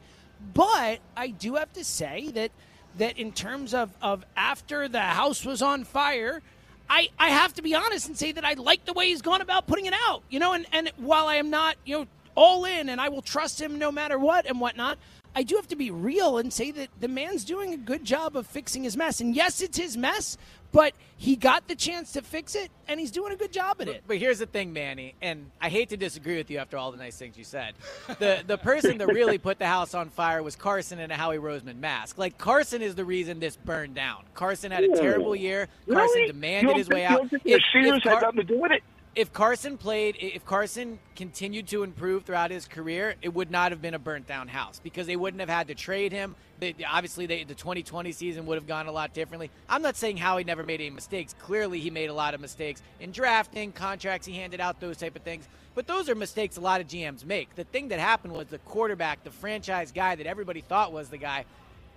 But I do have to say that that in terms of, of after the house was on fire, I, I have to be honest and say that I like the way he's gone about putting it out. You know, and, and while I am not, you know, all in and I will trust him no matter what and whatnot, I do have to be real and say that the man's doing a good job of fixing his mess. And yes, it's his mess, but he got the chance to fix it and he's doing a good job at it. But here's the thing, Manny, and I hate to disagree with you after all the nice things you said. The the person that really put the house on fire was Carson in a Howie Roseman mask. Like Carson is the reason this burned down. Carson had a terrible year. Carson Really? demanded his way out. don't think If- the Sears if had nothing to do with it? If Carson played, if Carson continued to improve throughout his career, it would not have been a burnt down house because they wouldn't have had to trade him. They, obviously, they, the 2020 season would have gone a lot differently. I'm not saying Howie never made any mistakes. Clearly, he made a lot of mistakes in drafting, contracts he handed out, those type of things. But those are mistakes a lot of GMs make. The thing that happened was the quarterback, the franchise guy that everybody thought was the guy,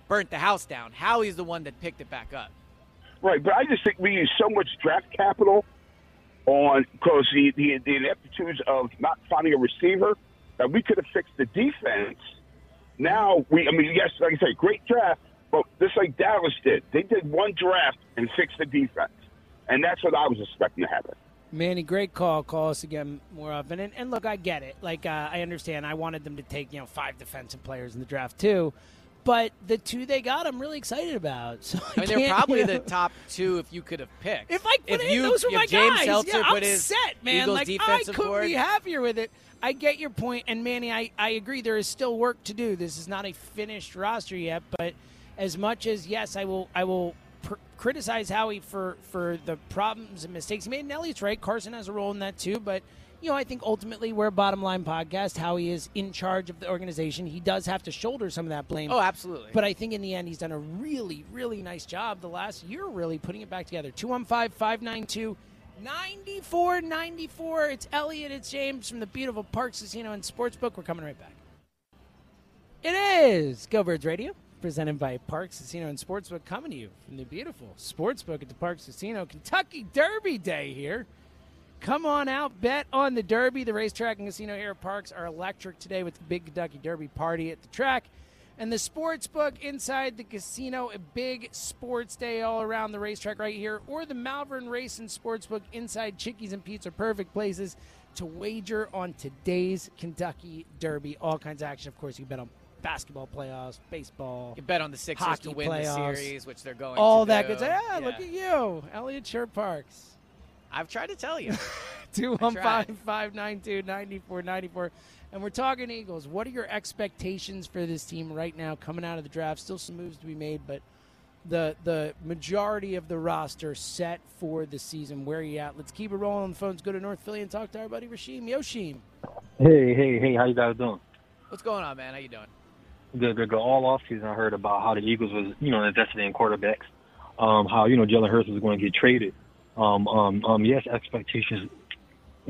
burnt the house down. Howie's the one that picked it back up. Right, but I just think we use so much draft capital on because the, the the ineptitudes of not finding a receiver that we could have fixed the defense. Now we, I mean, yes, like I said, great draft, but just like Dallas did, they did one draft and fixed the defense, and that's what I was expecting to happen. Manny, great call. Call us again more often. And, and look, I get it. Like, uh, I understand. I wanted them to take, you know, five defensive players in the draft, too. But the two they got, I'm really excited about. So I mean, they're probably you the top two if you could have picked. If I put if in, you, those were my James guys. Seltzer yeah, I'm set, man. Eagles like I couldn't board. be happier with it. I get your point, and Manny, I, I agree. There is still work to do. This is not a finished roster yet, but as much as yes, I will I will pr- criticize Howie for for the problems and mistakes he made. And Elliott's right. Carson has a role in that too, but. You know, I think ultimately we're a bottom line podcast. Howie is in charge of the organization. He does have to shoulder some of that blame. Oh, absolutely. But I think in the end, he's done a really, really nice job the last year, really putting it back together. 215 592 94 94. It's Elliot, it's James from the beautiful Parx Casino and Sportsbook. We're coming right back. It is Go Birds Radio, presented by Parx Casino and Sportsbook, coming to you from the beautiful Sportsbook at the Parx Casino. Kentucky Derby Day here. Come on out, bet on the Derby. The racetrack and casino here at Parx are electric today with the big Kentucky Derby party at the track. And the sports book inside the casino, a big sports day all around the racetrack right here, or the Malvern Race and Sportsbook inside Chickies and Pete's are perfect places to wager on today's Kentucky Derby. All kinds of action. Of course, you bet on basketball playoffs, baseball. You bet on the Sixers Hockey to win playoffs. the series, which they're going all to that do. good stuff. Yeah, look at you, Elliot Shorr-Parks. I've tried to tell you. 215-592-9494. And we're talking Eagles. What are your expectations for this team right now coming out of the draft? Still some moves to be made, but the the majority of the roster set for the season. Where are you at? Let's keep it rolling on the phones. Go to North Philly and talk to our buddy Rasheem. Yoshim. Hey, hey, hey, how you guys doing? What's going on, man? How you doing? Good, good, good. All off season, I heard about how the Eagles was, you know, invested in quarterbacks. Um, how you know Jalen Hurts was going to get traded. Um, um, um, yes, expectations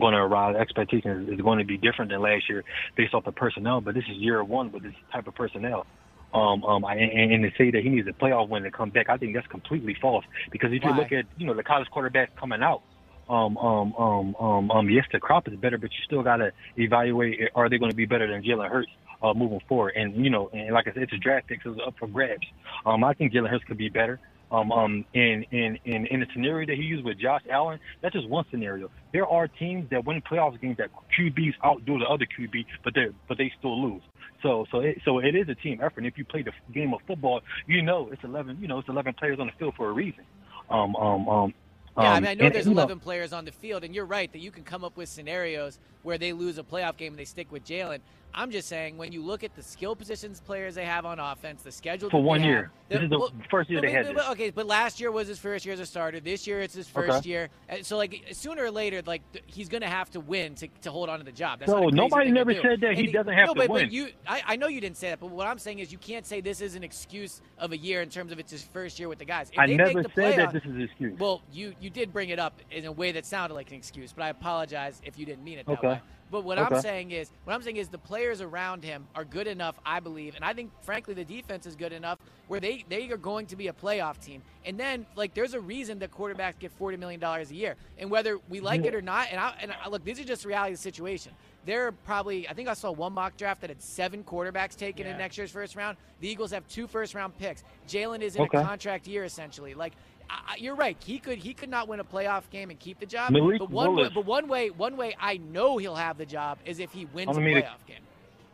going to arise. Expectations is going to be different than last year based off the personnel. But this is year one with this type of personnel. Um, um, I, and, and to say that he needs a playoff win to come back, I think that's completely false. Because if you look at you know the college quarterbacks coming out, um, um, um, um, um, yes, the crop is better, but you still got to evaluate: are they going to be better than Jalen Hurts uh, moving forward? And you know, and like I said, it's a draft pick, so it's up for grabs. Um, I think Jalen Hurts could be better. Um, um, in, in, in, in the scenario that he used with Josh Allen, that's just one scenario. There are teams that win playoff games that QBs outdo the other QB, but they but they still lose. So so it, so it is a team effort. And if you play the game of football, you know it's eleven. You know it's eleven players on the field for a reason. Um, um, um, Yeah, I um, mean, I know and, there's you know, 11 players on the field, and you're right that you can come up with scenarios where they lose a playoff game and they stick with Jalen. I'm just saying, when you look at the skill positions players they have on offense, the schedule For one they year. have- This is the first year they had this. Okay, but last year was his first year as a starter. This year it's his first Okay. year. And so, like, sooner or later, like, he's going to have to win to, to hold on to the job. That's No, not a crazy nobody never said that he doesn't have no, to but, win. But you, I, I know you didn't say that, but what I'm saying is you can't say this is an excuse of a year in terms of it's his first year with the guys. If I never said that this is an excuse. well, you you did bring it up in a way that sounded like an excuse, but I apologize if you didn't mean it that Okay. way. But what I'm saying is, what I'm saying is, the players around him are good enough, I believe, and I think, frankly, the defense is good enough where they they are going to be a playoff team. And then, like, there's a reason that quarterbacks get forty million dollars a year, and whether we like it or not, and I and I, look, this is just reality of the situation. There are probably, I think I saw one mock draft that had seven quarterbacks taken in next year's first round. The Eagles have two first round picks. Jalen is in Okay. a contract year essentially. Like I, I- you're right, he could he could not win a playoff game and keep the job. Malik but one way, Willis- but one way one way I know he'll have the job is if he wins a don't to- playoff game.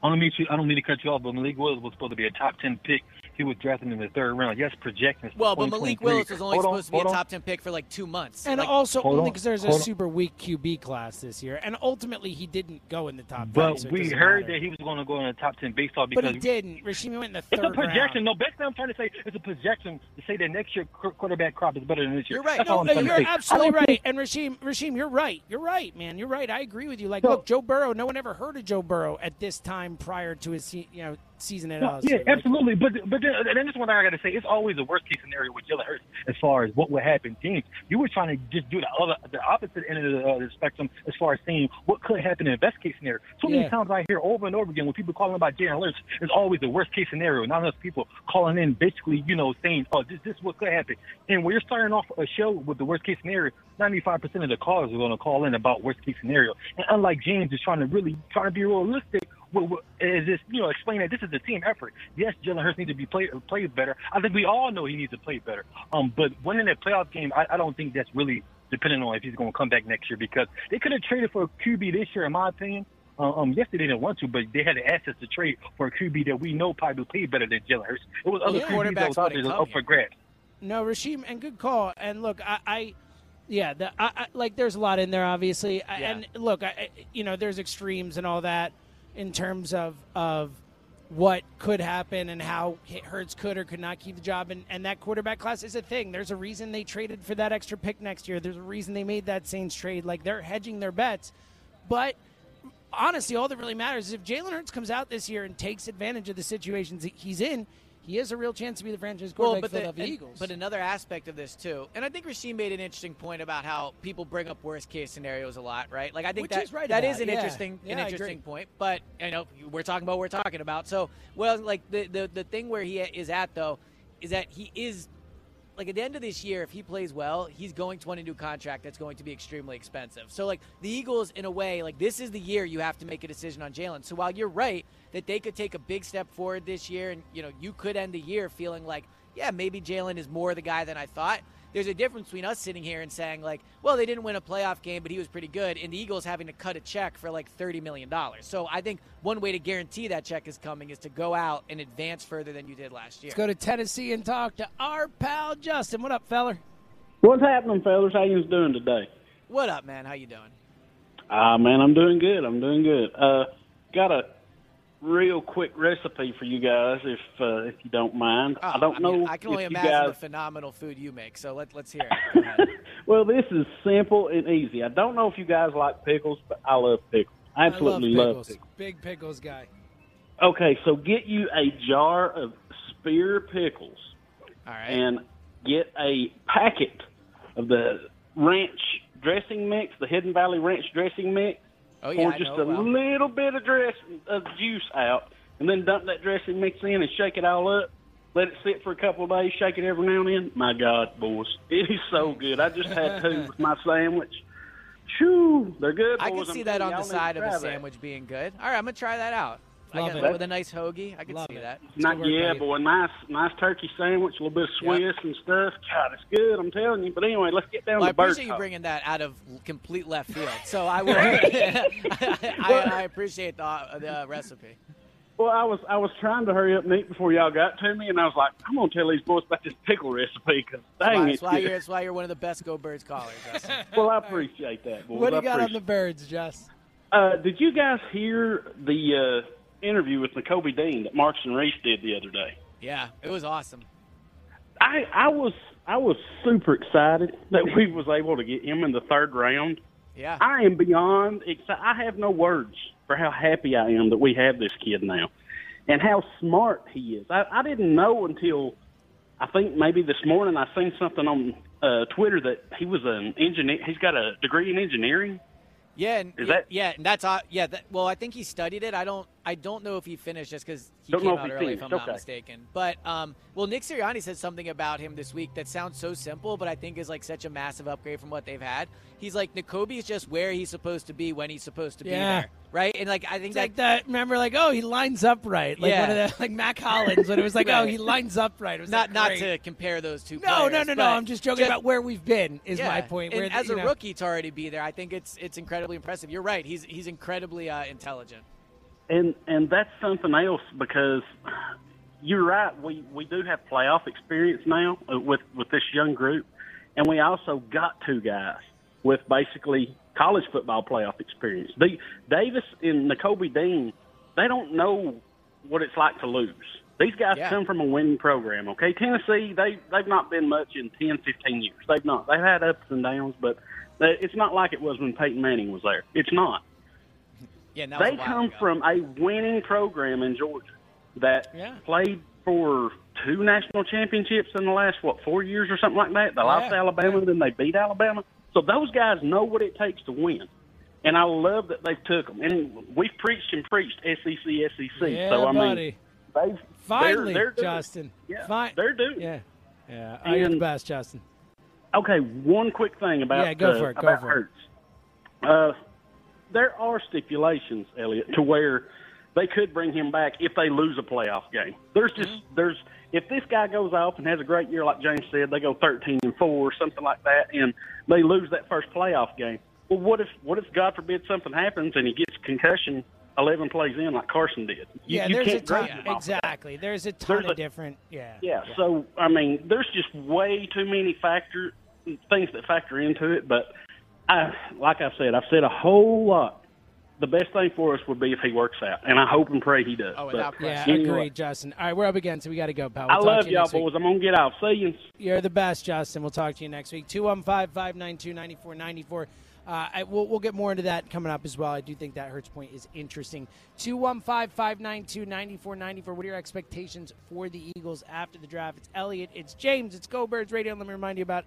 I don't mean to, I don't mean to cut you off, but Malik Willis was supposed to be a top ten pick. He was drafted in the third round. Yes, projections. Well, but Malik 2023. Willis was only Hold on, supposed to be a hold on. top ten pick for like two months. And Like, also hold only on, because there's a on. super weak QB class this year. And ultimately, he didn't go in the top 10. But so we heard matter. that he was going to go in the top ten based off But he didn't. Rashimi went in the it's a projection. round. No, basically, I'm trying to say it's a projection to say that next year quarterback crop is better than this year. You're right. That's No, all no, you're absolutely right. think- And Rashim, Rashim, you're right. You're right, man. You're right. I agree with you. Like, So- look, Joe Burrow. No one ever heard of Joe Burrow at this time prior to his, you know, season at us. yeah, absolutely. But but then, and then this one thing I got to say, it's always the worst case scenario with Jalen Hurts as far as what would happen. Teams, you were trying to just do the other, the opposite end of the, uh, the spectrum as far as saying what could happen in the best case scenario. So many Yeah. times I hear over and over again when people calling about Jalen Hurts, it's always the worst case scenario. Not enough people calling in, basically, you know, saying, "Oh, this this is what could happen." And when you're starting off a show with the worst case scenario, 95% of the callers are going to call in about worst case scenario. And unlike James, is trying to really trying to be realistic well, well, is this you know explain that this is a team effort? Yes, Jalen Hurts needs to be played play better. I think we all know he needs to play better. Um, but winning a playoff game, I, I don't think that's really depending on if he's going to come back next year because they could have traded for a QB this year, in my opinion. Uh, um, yes, they didn't want to, but they had the assets to trade for a QB that we know probably played better than Jalen Hurts. It was other Yeah. QBs that was out there that up for grabs. No, Rashim, and good call. And look, I, I yeah, the, I, I, like there's a lot in there, obviously. Yeah. And look, I- you know, there's extremes and all that in terms of of what could happen and how Hurts could or could not keep the job. And, and that quarterback class is a thing. There's a reason they traded for that extra pick next year. There's a reason they made that Saints trade. Like they're hedging their bets. But honestly, all that really matters is if Jalen Hurts comes out this year and takes advantage of the situations he's in, he has a real chance to be the franchise Well, quarterback but, for the and- Eagles. but another aspect of this too, and I think Rasheem made an interesting point about how people bring up worst case scenarios a lot, right? Like I think Which that he's right that is an yeah. interesting Yeah, an interesting point. But you know, we're talking about what we're talking about. So, well, like the the the thing where he is at though is that he is like at the end of this year, if he plays well, he's going to want a new contract that's going to be extremely expensive. So, like the Eagles, in a way, like this is the year you have to make a decision on Jalen. So, while you're right that they could take a big step forward this year, and you know you could end the year feeling like, yeah, maybe Jalen is more the guy than I thought. There's a difference between us sitting here and saying like, well, they didn't win a playoff game, but he was pretty good, and the Eagles having to cut a check for like thirty million dollars. So, I think one way to guarantee that check is coming is to go out and advance further than you did last year. Let's go to Tennessee and talk to our pal Justin. What up, feller? What's happening, fellas? How you doing today? What up, man? How you doing? Ah, man, I'm doing good. I'm doing good. Uh, got a real quick recipe for you guys, if uh, if you don't mind. I don't Oh, mean, know I can only imagine guys. the phenomenal food you make. So let, let's hear it. Well, this is simple and easy. I don't know if you guys like pickles, but I love pickles. I absolutely I love love pickles. pickles. Big pickles guy. Okay, so get you a jar of spear pickles. All right. and get a packet of the ranch dressing mix, the Hidden Valley Ranch dressing mix. Oh, yeah, Pour just know a well. little bit of dress of juice out, and then dump that dressing mix in and shake it all up. Let it sit for a couple of days. Shake it every now and then. My God, boys, it is so good. I just had two with my sandwich. Shoo, they're good. I can see I'm that on the y'all need to side of a try that. sandwich being good. All right, I'm gonna try that out. I got it. with a nice hoagie. I can Love see it. that. Not yeah, boy. Nice, nice turkey sandwich, a little bit of Swiss and stuff. God, it's good. I'm telling you. But anyway, let's get down Well, I to bird appreciate you talk. bringing that out of complete left field. So I will. I, I appreciate the, the recipe. Well, I was I was trying to hurry up and eat before y'all got to me, and I was like, I'm gonna tell these boys about this pickle recipe because That's dang why, it. that's, why you're, that's why you're one of the best Go Birds callers. Justin. well, I appreciate that, boys. What do I you got on the birds, Jess? Uh, did you guys hear the uh, interview with Nakobe Dean that Marks and Reese did the other day? Yeah, it was awesome. I I was I was super excited that we was able to get him in the third round. Yeah. I am beyond excited. I have no words for how happy I am that we have this kid now, and how smart he is. I, I didn't know until I think maybe this morning I seen something on uh, Twitter that he was an engineer. He's got a degree in engineering. Yeah, and, Is that- yeah, and that's uh, yeah. That, well, I think he studied it. I don't, I don't know if he finished just because he Don't came out he early, if I'm not mistaken. But um, well, Nick Sirianni said something about him this week that sounds so simple, but I think is like such a massive upgrade from what they've had. He's like Nakobe is just where he's supposed to be when he's supposed to be Yeah. there, right? And like I think It's that like that. Remember, like, oh, he lines up right. Like Yeah. one of the like Mack Hollins when it was like, oh, he lines up right. It was not like, not to compare those two. No, no, players, no, no. but I'm just joking about where we've been. Is Yeah, my point. And Where as a know- rookie to already be there, I think it's it's incredibly impressive. You're right. He's he's incredibly uh, intelligent. And and that's something else because you're right. We we do have playoff experience now uh, with with this young group, and we also got two guys with basically college football playoff experience. The Davis and Nakobe Dean, they don't know what it's like to lose. These guys Yeah. come from a winning program. Okay, Tennessee, they they've not been much in 10, 15 years. They've not. They've had ups and downs, but it's not like it was when Peyton Manning was there. It's not Yeah, they come ago. from a winning program in Georgia that Yeah. played for two national championships in the last what four years or something like that. They lost to Yeah. Alabama, then they beat Alabama. So those guys know what it takes to win, and I love that they've took them. And we've preached and preached SEC, SEC. Yeah, so I buddy. mean, they've Finally, they're, they're. Justin. Yeah, Fine. they're doing. Yeah. Yeah. Oh, you're the best, Justin. Okay, one quick thing about Yeah, go for it, go about for it. Hurts. Uh, there are stipulations, Elliot, to where they could bring him back if they lose a playoff game. There's just Mm-hmm. there's if this guy goes off and has a great year, like James said, they go 13 and four, something like that, and they lose that first playoff game. Well, what if what if God forbid something happens and he gets concussion 11 plays in like Carson did? You, yeah, you there's a can't ton. him of. Exactly. There's a ton There's of a- different. Yeah. Yeah, so I mean, there's just way too many factor things that factor into it. But I, like I said, I've said a whole lot. The best thing for us would be if he works out, and I hope and pray he does. Oh, But without Yeah, question. Anyway. agreed, Justin. All right, we're up again, so We got to go, pal. I We'll talk love you y'all next week. boys. I'm gonna get out. See you. You're the best, Justin. We'll talk to you next week. 215 592 9494. Uh, I, we'll, we'll get more into that coming up as well. I do think that Hurts point is interesting. 215 592 9494. What are your expectations for the Eagles after the draft? It's Elliot, it's James, it's Go Birds Radio. Let me remind you about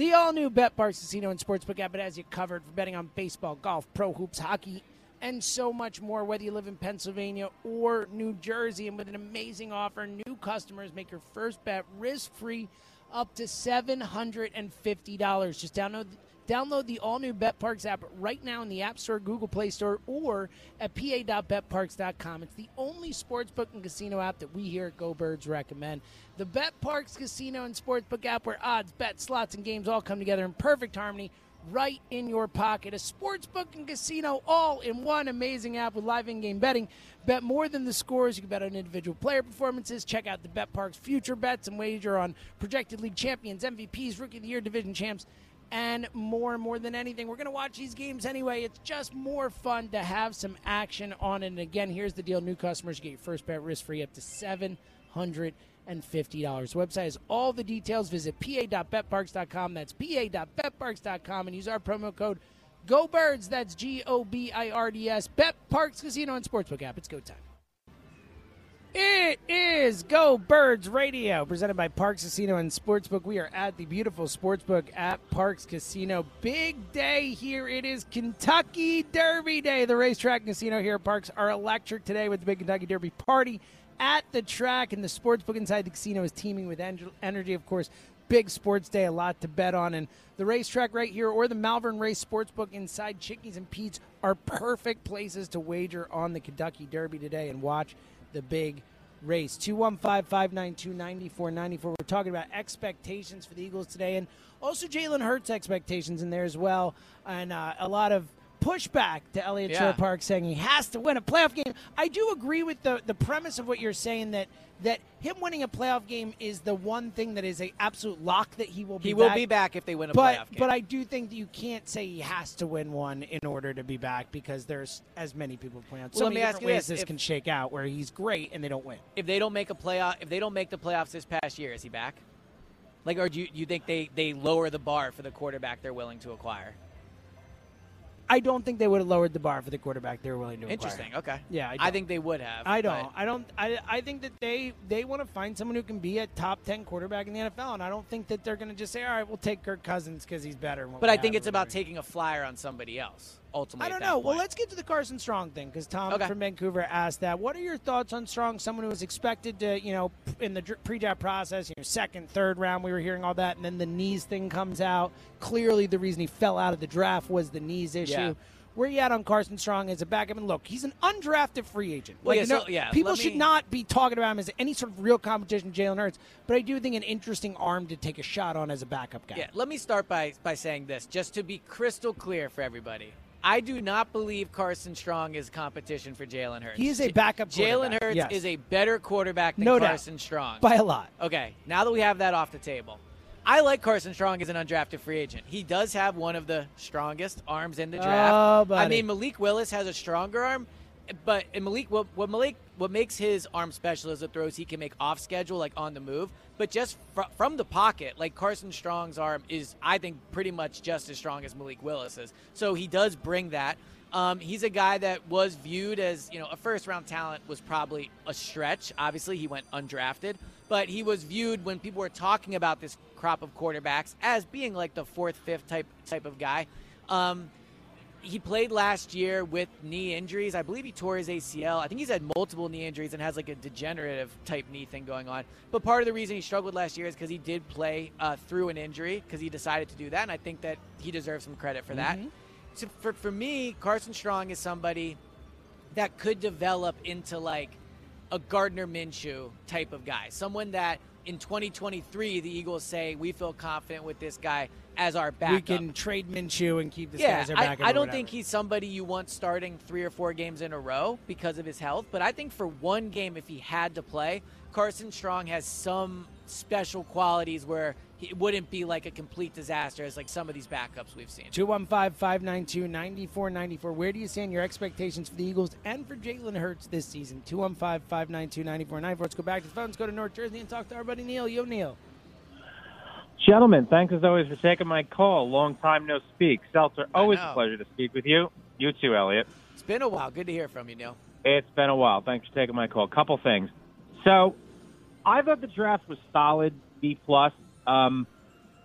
the all new BetParx Casino and Sportsbook app. It has you covered for betting on baseball, golf, pro hoops, hockey, and so much more, whether you live in Pennsylvania or New Jersey. And with an amazing offer, new customers make your first bet risk free up to $750. Just download. Download the all new BetParx app right now in the App Store, Google Play Store, or at pa.betparx.com. It's the only sportsbook and casino app that we here at Go Birds recommend. The BetParx Casino and Sportsbook app where odds, bets, slots, and games all come together in perfect harmony right in your pocket. A sportsbook and casino all in one amazing app with live in game betting. Bet more than the scores. You can bet on individual player performances. Check out the BetParx future bets and wager on projected league champions, MVPs, Rookie of the Year, division champs and more more than anything. We're going to watch these games anyway. It's just more fun to have some action on it. And again, here's the deal new customers get your first bet risk free up to $750. Website has all the details. Visit pa.betparx.com. That's pa.betparx.com and use our promo code GOBIRDS. That's G O B I R D S. Bet Parks Casino and Sportsbook app. It's go time. It is Go Birds Radio, presented by Parx Casino and Sportsbook. We are at the beautiful Sportsbook at Parx Casino. Big day here. It is Kentucky Derby Day. The racetrack casino here at Parx are electric today with the big Kentucky Derby party at the track, and the Sportsbook inside the casino is teaming with energy. Of course, big sports day, a lot to bet on. And the racetrack right here or the Malvern Race Sportsbook inside Chickies and Pete's are perfect places to wager on the Kentucky Derby today and watch the big race. 215 592 9494. We're talking about expectations for the Eagles today and also Jalen Hurts' expectations in there as well. And uh, a lot of pushback to Elliott Yeah. Park saying he has to win a playoff game. I do agree with the, the premise of what you're saying that that him winning a playoff game is the one thing that is a absolute lock that he will be He will back. be back if they win a but, playoff game. But I do think that you can't say he has to win one in order to be back because there's, as many people point out, so let many me ask you ways this. this If- can shake out where he's great and they don't win. if they don't make a playoff, if they don't make the playoffs this past year, is he back? Like, or do you, you think they, they lower the bar for the quarterback they're willing to acquire? I don't think they would have lowered the bar for the quarterback they were willing to acquire. Interesting. Okay. Yeah, I, I, think they would have. I don't. I don't. I, I think that they they want to find someone who can be a top ten quarterback in the NFL, and I don't think that they're going to just say, "All right, we'll take Kirk Cousins because he's better." But I think it's about taking a flyer on somebody else. Ultimately, I don't know. Well, let's get to the Carson Strong thing because Tom Okay. from Vancouver asked that. What are your thoughts on Strong? Someone who was expected to, you know, in the pre-draft process, you know, second, third round, we were hearing all that, and then the knees thing comes out. Clearly, the reason he fell out of the draft was the knees issue. Yeah. Where you at on Carson Strong as a backup? And look, he's an undrafted free agent. Well, Like, yeah, no- so- yeah, people should me- not be talking about him as any sort of real competition, Jalen Hurts. But I do think an interesting arm to take a shot on as a backup guy. Yeah, let me start by by saying this, just to be crystal clear for everybody. I do not believe Carson Strong is competition for Jalen Hurts. He is a backup Jalen Hurts yes. is a better quarterback than No doubt. Carson Strong by a lot. Okay, now that we have that off the table, I like Carson Strong as an undrafted free agent. He does have one of the strongest arms in the draft. Oh, I mean, Malik Willis has a stronger arm, but Malik, what, what Malik, what makes his arm special is the throws he can make off schedule, like on the move. But just fr- from the pocket, like Carson Strong's arm is, I think, pretty much just as strong as Malik Willis's. So he does bring that. Um, he's a guy that was viewed as, you know, a first round talent was probably a stretch. Obviously, he went undrafted, but he was viewed when people were talking about this crop of quarterbacks as being like the fourth, fifth type type of guy. Um, he played last year with knee injuries. I believe he tore his ACL. I think he's had multiple knee injuries and has like a degenerative type knee thing going on. But part of the reason he struggled last year is because he did play uh, through an injury because he decided to do that, and I think that he deserves some credit for that. So for for me, Carson Strong is somebody that could develop into like a Gardner Minshew type of guy, someone that in 2023 the Eagles say we feel confident with this guy as our backup. We can trade Minshew and keep this guy Yeah, as our I, backup. I or don't think he's somebody you want starting three or four games in a row because of his health. But I think for one game, if he had to play, Carson Strong has some special qualities where it wouldn't be like a complete disaster as like some of these backups we've seen. 215 592 9494. Where do you stand your expectations for the Eagles and for Jalen Hurts this season? 215 592 9494. Let's go back to the phones, go to North Jersey, and talk to our buddy Neil. Yo, Neil. Gentlemen, thanks as always for taking my call. Long time no speak. Seltzer, always a pleasure to speak with you. You too, Elliot. It's been a while. Good to hear from you, Neil. It's been a while. Thanks for taking my call. Couple things. So, I thought the draft was solid, B plus. Um,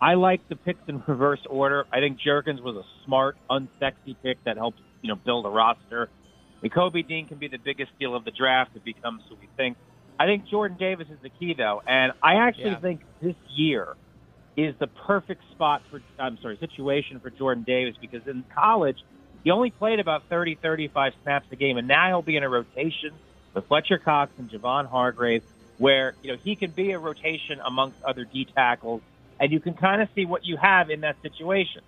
I like the picks in reverse order. I think Jurgens was a smart, unsexy pick that helps you know build a roster. Nakobe Dean can be the biggest steal of the draft if he comes who we think. I think Jordan Davis is the key though, and I actually Yeah. think this year is the perfect spot for I'm sorry situation for Jordan Davis because in college he only played about 30 35 snaps a game and now he'll be in a rotation with Fletcher Cox and Javon Hargrave where you know he can be a rotation amongst other D tackles and you can kind of see what you have in that situation.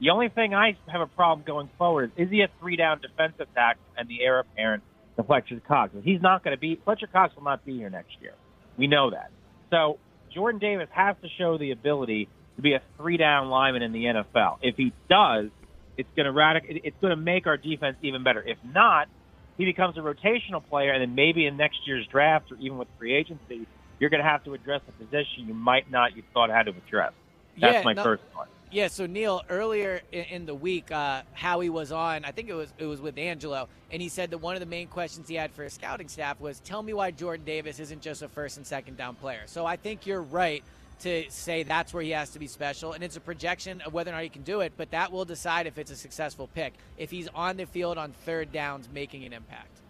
The only thing I have a problem going forward is is he a three down defensive tackle and the heir apparent to Fletcher Cox. He's not going to be Fletcher Cox will not be here next year. We know that. So Jordan Davis has to show the ability to be a three down lineman in the NFL. If he does, it's going to radic- it's going to make our defense even better. If not, he becomes a rotational player, and then maybe in next year's draft or even with free agency, you're going to have to address a position you might not you thought had to address. That's Yeah, my no- first thought. Yeah, so Neil, earlier in, in the week, uh, Howie was on. I think it was it was with Angelo, and he said that one of the main questions he had for his scouting staff was, "Tell me why Jordan Davis isn't just a first and second down player." So I think you're right to say that's where he has to be special, and it's a projection of whether or not he can do it. But that will decide if it's a successful pick if he's on the field on third downs making an impact.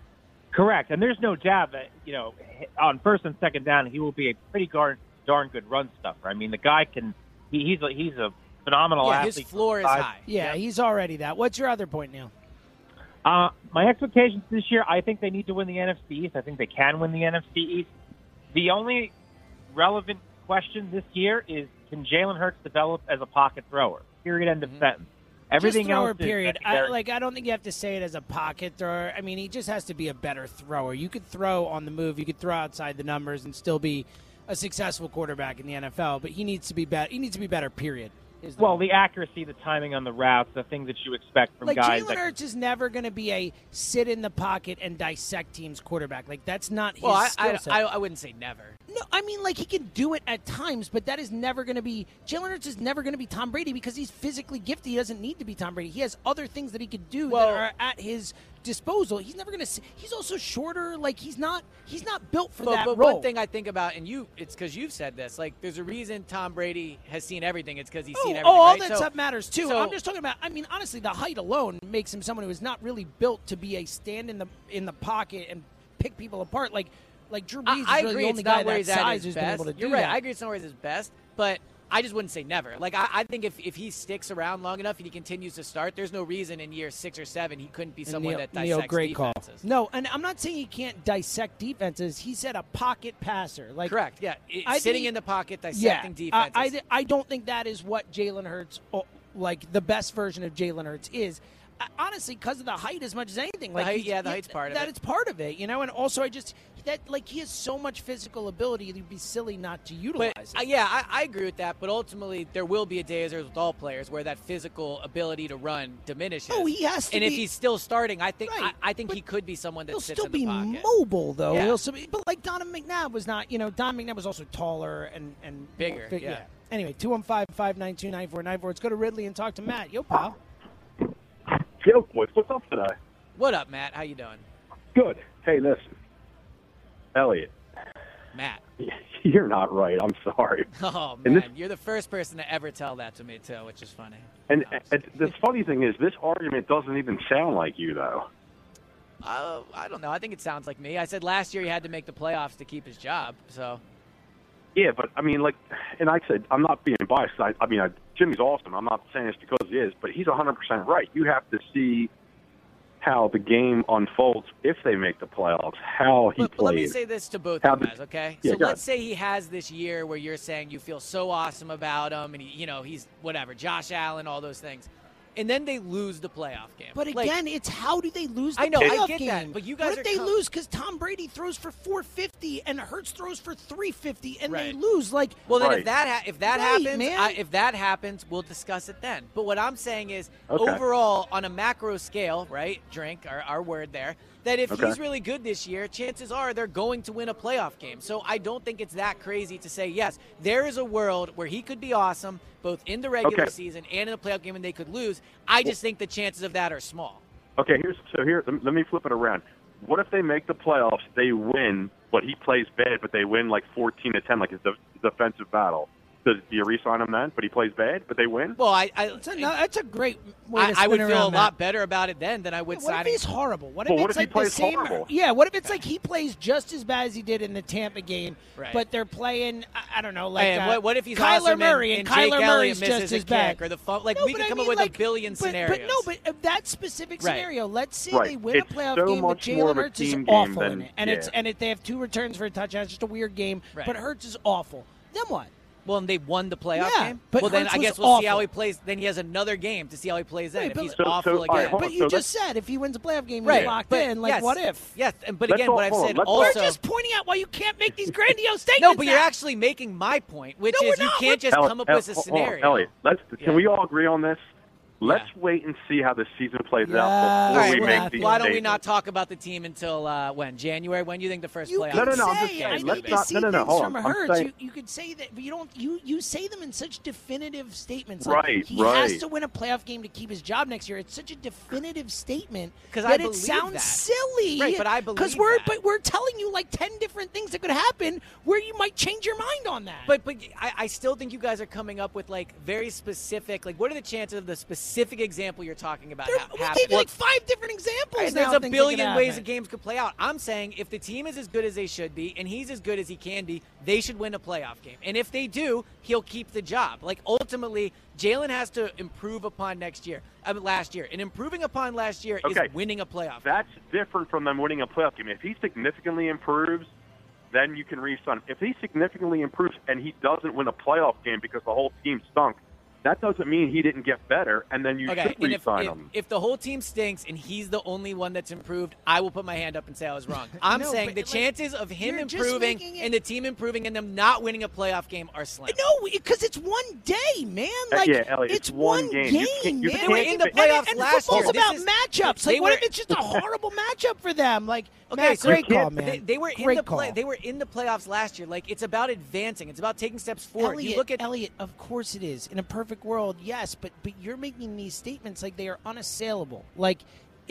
Correct, and there's no doubt that you know on first and second down he will be a pretty darn darn good run stuffer. I mean, the guy can he, he's a, he's a phenomenal Yeah, his floor is Size- high. Yeah, he's already that. What's your other point, Neil? Uh, my expectations this year, I think they need to win the NFC East. I think they can win the NFC East. The only relevant question this year is can Jalen Hurts develop as a pocket thrower? Period. End of sentence. Everything Mm-hmm. just thrower, else period. I, like I don't think you have to say it as a pocket thrower. I mean, he just has to be a better thrower. You could throw on the move, you could throw outside the numbers, and still be a successful quarterback in the NFL. But he needs to be better. He needs to be better. Period. Is the well, the accuracy, the timing on the routes, the things that you expect from like guys. Jalen that, Hurts is never going to be a sit in the pocket and dissect teams quarterback. Like that's not his Well, I, skill I. I, I wouldn't say never. No, I mean like he can do it at times, but that is never going to be Jalen Hurts is never going to be Tom Brady because he's physically gifted. He doesn't need to be Tom Brady. He has other things that he could do Well- that are at his disposal. He's never going to. He's also shorter. Like he's not. He's not built for but, that but role. one thing I think about, and you, it's because you've said this. Like, there's a reason Tom Brady has seen everything. It's because he's Oh, seen everything. oh, all right? that So- stuff matters too. so- I'm just talking about. I mean, honestly, the height alone makes him someone who is not really built to be a stand in the in the pocket and pick people apart. Like like Drew Brees I, I is really agree. the only guy that size who's best. been able to You're do right. that. I agree. It's not where he's his best, but I just wouldn't say never. Like I, I think if, if he sticks around long enough and he continues to start, there's no reason in year six or seven he couldn't be someone Neil, that Neil, great defenses. call. No, and I'm not saying he can't dissect defenses. He said a pocket passer. Like Correct. Yeah, It- I sitting think- in the pocket, yeah, dissecting I, defenses. I, I don't think that is what Jalen Hurts, oh, like the best version of Jalen Hurts is. Honestly, because of the height, as much as anything, like height- yeah, the height's part of that it. it's part of it, you know. And also, I just that like he has so much physical ability, it'd be silly not to utilize But it. uh, yeah, I, I agree with that. But ultimately, there will be a day, as there is with all players, where that physical ability to run diminishes. Oh, he has to And if he's still starting, I think Right, I, I think he could be someone that He'll sits still be pocket. mobile though. Yeah. He'll still be, but like Donovan McNabb was not. You know, Don McNabb was also taller and and Bigger, big- yeah. Anyway, 215-592-9494. Let's go to Ridley and talk to Matt. Yo, pal. Yo, boys, what's up today? What up, Matt? How you doing, Good. Hey, listen, Elliot, Matt? you're not right. I'm sorry. Oh man, this- you're the first person to ever tell that to me too, which is funny. And, and the funny thing is, this argument doesn't even sound like you, though. Uh, I don't know. I think it sounds like me. I said last year he had to make the playoffs to keep his job. So Yeah, but I mean, like, and I said, I'm not being biased. I, I mean, I, Jimmy's awesome. I'm not saying this because he is, but he's 100% right. You have to see how the game unfolds if they make the playoffs, how he But, but let me say this to both of you guys, okay? Yeah, so let's say he has this year where you're saying you feel so awesome about him, and he, you know he's whatever, Josh Allen, all those things, and then they lose the playoff game. But Like, again, it's how do they lose the I know, I playoff get game? that, but you guys what if they com- lose because Tom Brady throws for 450 and Hurts throws for 350 and they lose? Like, Well, then if that ha- if that Right, happens, man. I, if that happens, we'll discuss it then. But what I'm saying is, Okay. overall, on a macro scale, right? Drink our, our word there. That if Okay. he's really good this year, chances are they're going to win a playoff game. So I don't think it's that crazy to say yes. There is a world where he could be awesome both in the regular Okay. season and in the playoff game, and they could lose. I just think the chances of that are small. Okay, here's so here. Let me- let me flip it around. What if they make the playoffs? They win, but he plays bad, but they win like 14 to 10, like it's a defensive battle. Does do you re-sign him then? But he plays bad, but they win. Well, I, I That's a, no, that's a great way I, to I would feel a that. lot better about it then than I would What if he's horrible? What if Well, what it's if he like plays the same? horrible? Yeah. What if it's like he plays just as bad as he did in the Tampa game, Right. but they're playing? I, I don't know, like Hey, uh, what, what if he's Kyler awesome Murray and, and, and Kyler Jake Murray's Elliott misses just a as bad? kick or the phone? Like No, we but could I come mean, up with like, a billion but, scenarios. But no, but uh, that specific Right. scenario. Let's say Right. they win It's a playoff so game, but much more Jalen of a Hurts is team game awful than- in it, and it's and it, they have two returns for a touchdown. It's just a weird game, Right. but Hurts is awful. Then what? Well, and they won the playoff Yeah, game. but well, then Hurts I guess we'll see how he plays. Then he has another game to see how he plays then. Right, if he's So- so, awful all right, again. hold But on, you so just said if he wins a playoff game, right, he's locked but in. Like, yes, what if? Yes, and- but Let's again, all- what I've hold on, said let's all- also. We're just pointing out why you can't make these grandiose statements. no, but you're now. actually making my point, which No, is we're you can't just Elliot, come up Elliot, with a scenario. Elliot, let's Yeah. can we all agree on this? Let's Yeah. wait and see how the season plays Yeah. out before right, we well, make Matthew. these why don't we not talk about the team until uh, when? January? When do you think the first You playoff? could No, no, no, I'm just saying, I let's not- no, no, no, things hold from on. I'm saying- You, you could say that, but you don't. You you say them in such definitive statements. Right, like, he has to win a playoff game to keep his job next year. It's such a definitive statement because I it believe sounds that. silly. Right, but I believe because believe we're that. but we're telling you like ten different things that could happen where you might change your mind on that. But but I, I still think you guys are coming up with like very specific. Like, what are the chances of the specific example you're talking about There- ha- we happening? gave you like five different examples. Right, now there's a billion ways happen. a games could play out. I'm saying if the team is as good as they should be and he's as good as he can be, they should win a playoff game. And if they do, he'll keep the job. Like ultimately, Jalen has to improve upon next year, I mean, last year, and improving upon last year Okay. is winning a playoff. That's different from them winning a playoff game. If he significantly improves, then you can re-sign. him. If he significantly improves and he doesn't win a playoff game because the whole team stunk, that doesn't mean he didn't get better, and then you Okay, should and if, re-sign if, him. if the whole team stinks and he's the only one that's improved, I will put my hand up and say I was wrong. I'm No, saying the like, chances of him improving it- and the team improving and them not winning a playoff game are slim. No, because it's one day, man. Uh, Like yeah, Elliot, it's, it's one game. You can't- you man. They were in the playoffs and, last football's year. This about is- matchups. they Like, what if it's just a horrible matchup for them? Like, Okay, Matt, so great call, man. They, they were in the call. play, they were in the playoffs last year. Like it's about advancing. It's about taking steps forward. Elliot, you look at Elliot. Of course it is. In a perfect world, yes, but but you're making these statements like they are unassailable. Like,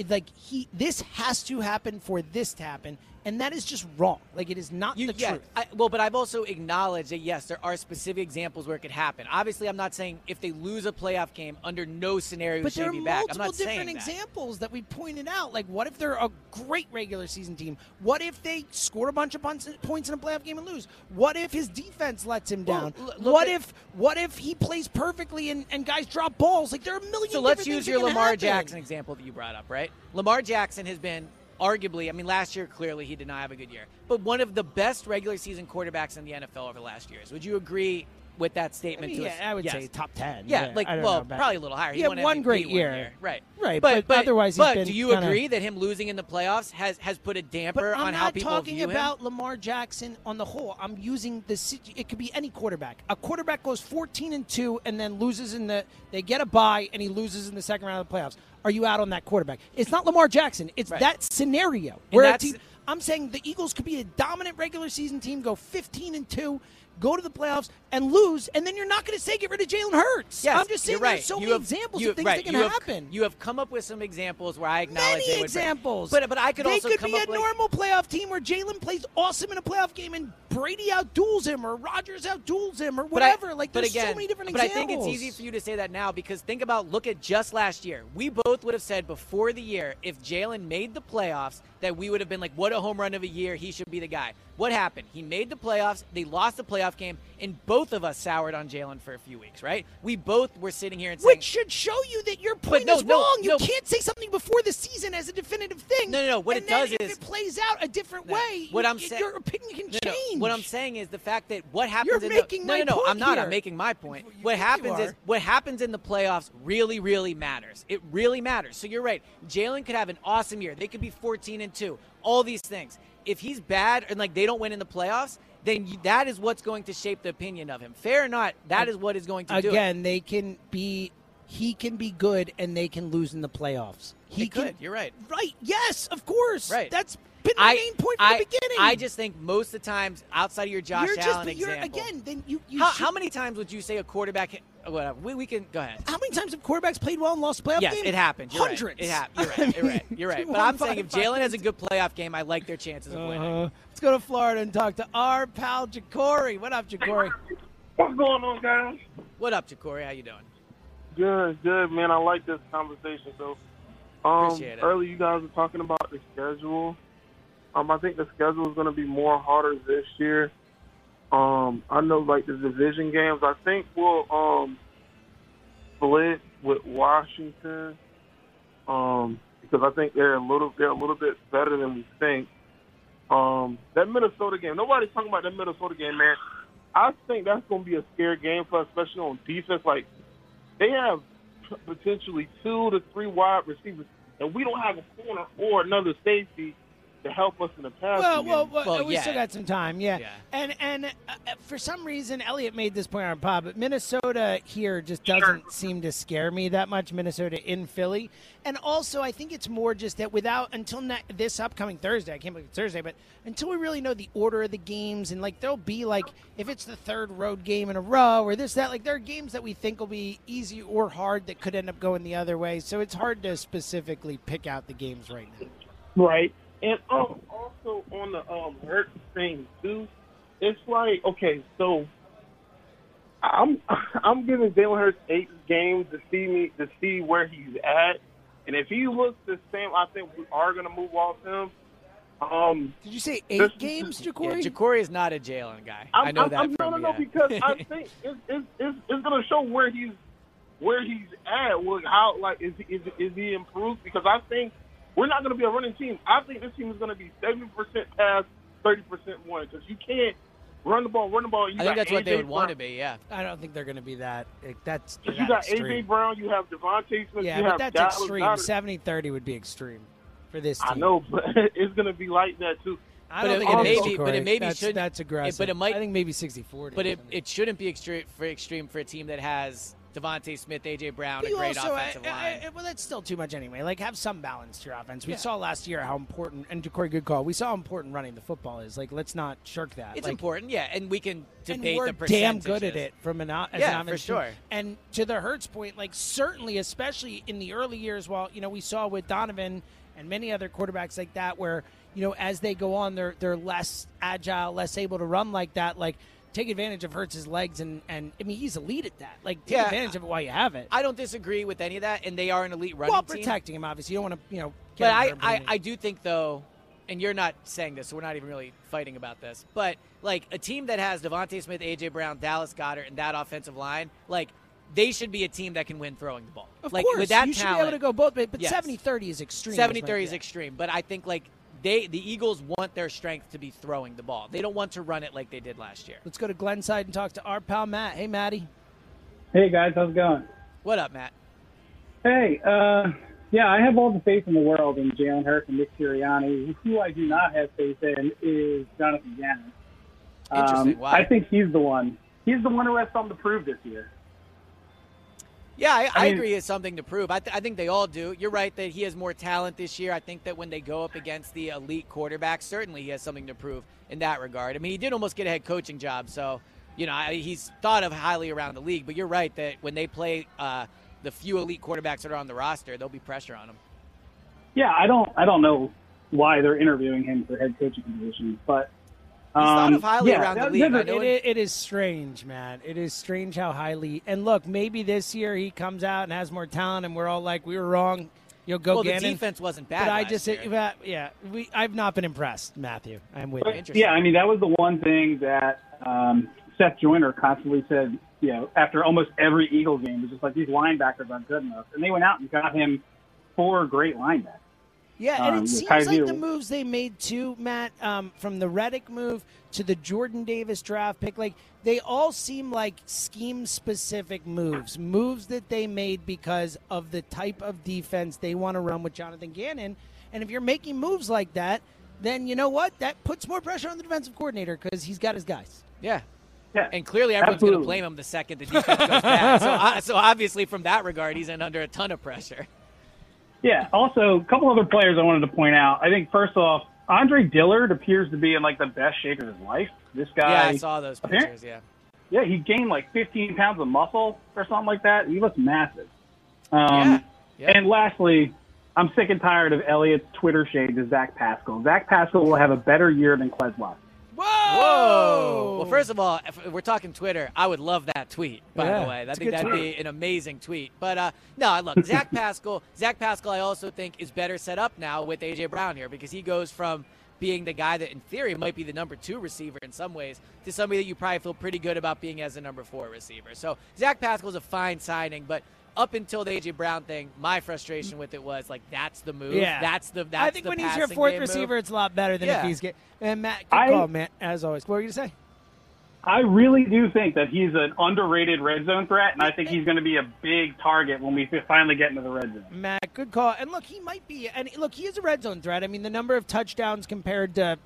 like he. This has to happen for this to happen, and that is just wrong. Like it is not You, the yeah, truth. I, well, but I've also acknowledged that yes, there are specific examples where it could happen. Obviously, I'm not saying if they lose a playoff game, under no scenario But should there are be back. I'm multiple not different saying that. examples that we pointed out. Like, what if they're a great regular season team? What if they score a bunch of points in a playoff game and lose? What if his defense lets him Well, down? l- what at- if what if he plays perfectly and, and guys drop balls? Like, there are a million. So let's use your Lamar happen. Jackson example that you brought up, right? Lamar Jackson has been arguably, I mean, last year clearly he did not have a good year, but one of the best regular season quarterbacks in the NFL over the last years. Would you agree with that I statement? mean, to yeah, us? I would Yes. say top ten. Yeah, like well, know probably a little higher. He Yeah, won one MVP great year. year. right? Right, But, but otherwise he's but do you kinda- agree that him losing in the playoffs has has put a damper But I'm on not how people talking view him? about Lamar Jackson on the whole. I'm using the. It could be any quarterback. A quarterback goes 14 and two and then loses in the. They get a bye and he loses in the second round of the playoffs. Are you out on that quarterback? It's not Lamar Jackson. It's Right. that scenario where team. I'm saying the Eagles could be a dominant regular season team, go 15 and two, go to the playoffs and lose, and then you're not going to say get rid of Jalen Hurts. Yes, I'm just saying right. there's so You many have- examples you- of things right, that can you have- happen. You have come up with some examples where I acknowledge Many they would- examples. But but I could they also could come be a with normal playoff team where Jalen plays awesome in a playoff game and Brady outduels him or Rodgers outduels him or But I- whatever. like there's again, so many different examples. but. I think it's easy for you to say that now because think about look at just last year. We both would have said before the year if Jalen made the playoffs that we would have been like, what a home run of a year. He should be the guy. What happened? He made the playoffs. They lost the playoff game, and both of us soured on Jalen for a few weeks. Right? We both were sitting here and saying, Which should show you that your point no, is no, wrong. You no. can't say something before the season as a definitive thing. No, no, no. What it does if is- it plays out a different way. What you- I'm saying- your opinion can change. What I'm saying is the fact that what happens You're in making the my no, no, no. I'm not. here. I'm making my point. You what happens is what happens in the playoffs really, really matters. It really matters. So you're right. Jalen could have an awesome year. They could be 14 and two. All these things. If he's bad and like they don't win in the playoffs, then you, that is what's going to shape the opinion of him. Fair or not, that is what is going to do it. Again, they can be he can be good and they can lose in the playoffs. He They can, could. You're right. Right. Yes, of course. Right. That's been the I, main point from I, the beginning. I just think most of the times, outside of your Josh You're just- Allen you're- example, again, then you, you how, should- how many times would you say a quarterback? Whatever. We, we can go ahead. How many times have quarterbacks played well and lost a playoff Yes, game? it happened. You're Hundreds. Right. It hap- You're right. You're right. You're right. But I'm saying if Jalen has a good playoff game, I like their chances of winning. Uh, let's go to Florida and talk to our pal Jacory. What up, Jacory? What's going on, guys? What up, Jacory? How you doing? Good, good, man. I like this conversation. So, um, earlier you guys were talking about the schedule. Um, I think the schedule is going to be more harder this year. Um, I know like the division games. I think we'll um split with Washington. Um, because I think they're a little they're a little bit better than we think. Um, that Minnesota game. Nobody's talking about that Minnesota game, man. I think that's going to be a scary game for us, especially on defense. Like they have potentially two to three wide receivers, and we don't have a corner or another safety to help us in the past. Well, game. well, well, we still got some time, yeah. And and uh, for some reason, Elliot made this point on pod, but Minnesota here just doesn't seem to scare me that much. Minnesota in Philly, and also I think it's more just that without until ne- this upcoming Thursday, I can't believe it's Thursday, but until we really know the order of the games and like there'll be like if it's the third road game in a row or this that like there are games that we think will be easy or hard that could end up going the other way. So it's hard to specifically pick out the games right now. Right. And um, also on the um hurt thing too, it's like okay, so I'm I'm giving Jalen Hurts eight games to see me to see where he's at, and if he looks the same, I think we are gonna move off him. Um, Did you say eight eight games, Yeah, Jacory? Jacory is not a Jalen guy. I'm, I know I'm, that I'm, from no, no, no, because I think it's, it's, it's, it's going to show where he's where he's at. Like how like is is is he improved? Because I think we're not going to be a running team. I think this team is going to be seventy percent pass, thirty percent run. Because you can't run the ball, run the ball. You I think got that's what they AJ would want to be. Yeah. I don't think they're going to be that. like, That's You got extreme. AJ Brown, you have DeVonta Smith, Yeah, you but have that's Dallas extreme. Goedert. 70-30 would be extreme for this team. I know, but it's going to be like that too. I But don't it- think it it is, maybe- but it maybe that's, shouldn't- That's it- aggressive. but it might- I think maybe 60-40. But it, it shouldn't be extreme for extreme for a team that has DeVonta Smith, AJ Brown, a great also, offensive I- line. I- I- well, that's still too much anyway. Like, have some balance to your offense. We Yeah. saw last year how important, and Jacory good call. We saw how important running the football is. Like, let's not shirk that. it's Like, important, yeah, and we can debate and we're damn good at it from an as Yeah, an for sure. And to the Hurts point, like certainly, especially in the early years, while you know we saw with Donovan and many other quarterbacks like that, where you know as they go on, they're they're less agile, less able to run like that. Like take advantage of Hurts's legs, and and I mean he's elite at that. Like take Yeah, advantage of it while you have it. I don't disagree with any of that, and they are an elite running While team. protecting him, obviously, you don't want to you know. Get But I, I, I do think though, and you're not saying this, so we're not even really fighting about this. But like a team that has DeVonta Smith, AJ Brown, Dallas Goedert, and that offensive line, like they should be a team that can win throwing the ball. Of like course, with that you should be able to go both ways. But Yes. 70-30 is extreme. 70 is my- 30 is yeah. extreme, but I think like they the Eagles want their strength to be throwing the ball. They don't want to run it like they did last year. Let's go to Glenside and talk to our pal Matt. Hey, Matty. Hey guys, how's it going? What up, Matt? Hey, uh, yeah, I have all the faith in the world in Jalen Hurts and Nick Sirianni. Who I do not have faith in is Jonathan Gannon. Interesting. Um, Why? I think he's the one. He's the one who has something to prove this year. Yeah, I, I, I mean- agree. It's something to prove. I, th- I think they all do. You're right that he has more talent this year. I think that when they go up against the elite quarterback, certainly he has something to prove in that regard. I mean, he did almost get a head coaching job, so you know I, he's thought of highly around the league. But you're right that when they play uh, the few elite quarterbacks that are on the roster, there'll be pressure on him. Yeah, I don't. I don't know why they're interviewing him for head coaching positions, but um, yeah, that- that- It, it- it is strange, man. It is strange how highly. And look, maybe this year he comes out and has more talent, and we're all like, we were wrong. You'll go well, Gannon. the defense wasn't bad. But I just, year. uh, yeah, we. I've not been impressed, Matthew. I'm with you. Yeah, I mean that was the one thing that um, Seth Joyner constantly said. You know, after almost every Eagle game, was just like these linebackers aren't good enough, and they went out and got him four great linebackers. Yeah, and Um, it seems Kaiser- like the moves they made too, Matt, um, from the Reddick move to the Jordan Davis draft pick, like they all seem like scheme specific moves, moves that they made because of the type of defense they want to run with Jonathan Gannon. And if you're making moves like that, then you know what? That puts more pressure on the defensive coordinator because he's got his guys. Yeah. Yeah, And clearly, everyone's going to blame him the second the defense goes bad. So, uh, so obviously, from that regard, he's in under a ton of pressure. Yeah. Also, a couple other players I wanted to point out. I think first off, Andre Dillard appears to be in like the best shape of his life. This guy. yeah, I saw those pictures. Yeah. Yeah, he gained like 15 pounds of muscle or something like that. He looks massive. Um, Yeah, yeah. And lastly, I'm sick and tired of Elliot's Twitter shade to Zach Pascal. Zach Pascal will have a better year than Quez Watkins. Whoa! Well, first of all, if we're talking Twitter, I would love that tweet. By Yeah, the way, I think that'd tweet. be an amazing tweet. But uh, no, look, Zach Pascal. Zach Pascal, I also think is better set up now with AJ Brown here because he goes from being the guy that, in theory, might be the number two receiver in some ways to somebody that you probably feel pretty good about being as a number four receiver. So Zach Pascal is a fine signing, but. Up until the AJ Brown thing, my frustration with it was like that's the move. Yeah. that's the. That's I think the when he's your fourth game move. receiver, it's a lot better than if he's get. And Matt, good I- call, Matt. As always, what were you gonna say? I really do think that he's an underrated red zone threat, and I think he's going to be a big target when we finally get into the red zone. Matt, good call. And look, he might be. And look, he is a red zone threat. I mean, the number of touchdowns compared to,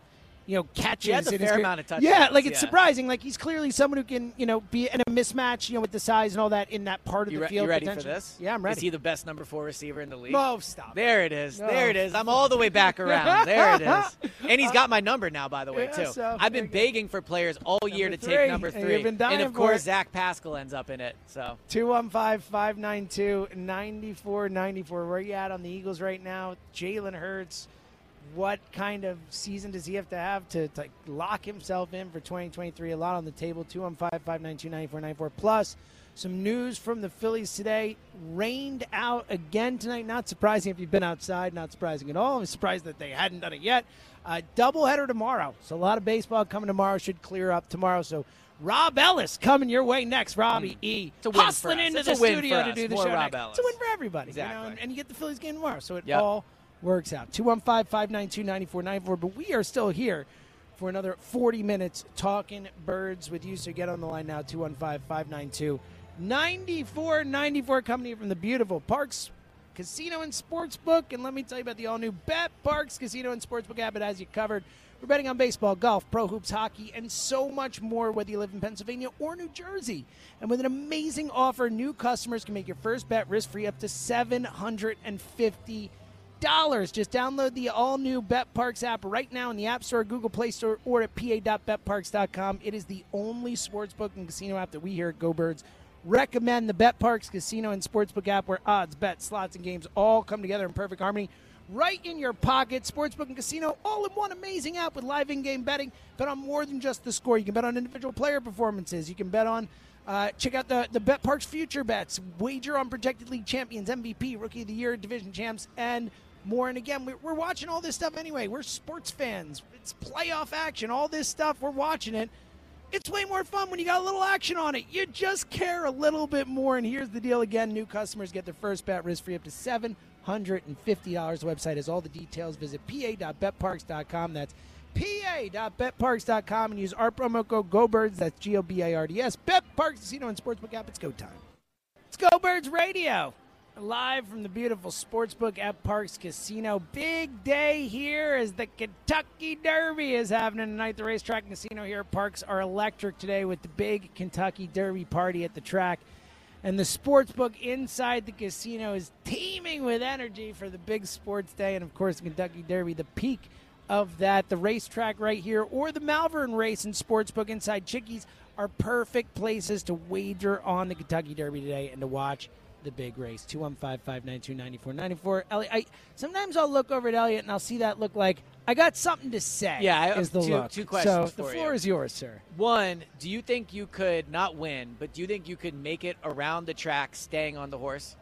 you know, catches. He a fair career- amount of Yeah, like it's yeah. surprising. Like he's clearly someone who can, you know, be in a mismatch, you know, with the size and all that in that part of You, the re- field. you ready for this? Yeah, I'm ready. Is he the best number four receiver in the league? Oh, stop. There it is. No. There it is. I'm all the way back around. There it is. And he's got my number now, by the way, Yeah, too. so I've been begging for players all year to Number take number three. been dying of course. Zach Pascal ends up in it. So 215 592 9494. Where are you at on the Eagles right now? Jalen Hurts. What kind of season does he have to have to, to lock himself in for 2023? A lot on the table. 215 592 9494. Plus, some news from the Phillies today. Rained out again tonight. Not surprising if you've been outside. Not surprising at all. I'm surprised that they hadn't done it yet. Uh, doubleheader tomorrow. So a lot of baseball coming tomorrow. Should clear up tomorrow. So Rob Ellis coming your way next. Robbie E. It's a win for hustling us. into It's the studio to do the More show. Rob next. Ellis. It's a win for everybody. you know, Exactly. and, and you get the Phillies game tomorrow. So it Yep. all works out. 215 592 9494. But we are still here for another 40 minutes talking birds with you. So get on the line now 215 592 9494. Coming here from the beautiful Parx Casino and Sportsbook. And let me tell you about the all new Bet Parks Casino and Sportsbook app. It has you covered. We're betting on baseball, golf, pro hoops, hockey, and so much more, whether you live in Pennsylvania or New Jersey. And with an amazing offer, new customers can make your first bet risk free up to $750. Just download the all new BetParx app right now in the App Store, Google Play Store, or at pa.betparx.com. It is the only sportsbook and casino app that we here at Go Birds recommend the BetParx Casino and Sportsbook app where odds, bets, slots, and games all come together in perfect harmony. Right in your pocket, Sportsbook and Casino, all in one amazing app with live in game betting. Bet on more than just the score. You can bet on individual player performances. You can bet on, uh, check out the, the BetParx future bets, wager on projected league champions, MVP, Rookie of the Year, division champs, and more. And again, we're, watching all this stuff anyway. We're sports fans. It's playoff action, all this stuff. We're watching it. It's way more fun when you got a little action on it. You just care a little bit more. And here's the deal again new customers get their first bet risk free up to $750. The website has all the details. Visit pa.betparx.com. That's pa.betparx.com and use our promo code GOBIRDS. That's G O B A R D S. Bet Parks Casino and Sportsbook app. It's go time. It's Go Birds Radio. Live from the beautiful Sportsbook at Parx Casino. Big day here as the Kentucky Derby is happening tonight. The racetrack and casino here at Parx are electric today with the big Kentucky Derby party at the track. And the Sportsbook inside the casino is teeming with energy for the big sports day. And of course, the Kentucky Derby, the peak of that. The racetrack right here or the Malvern race and Sportsbook inside Chickies are perfect places to wager on the Kentucky Derby today and to watch the big race. 215 592 9494. Elliot, I, sometimes I'll look over at Elliot and I'll see that look like I got something to say. Yeah, I is the two- look. two questions So the floor you. is yours, sir. One, do you think you could not win, but do you think you could make it around the track staying on the horse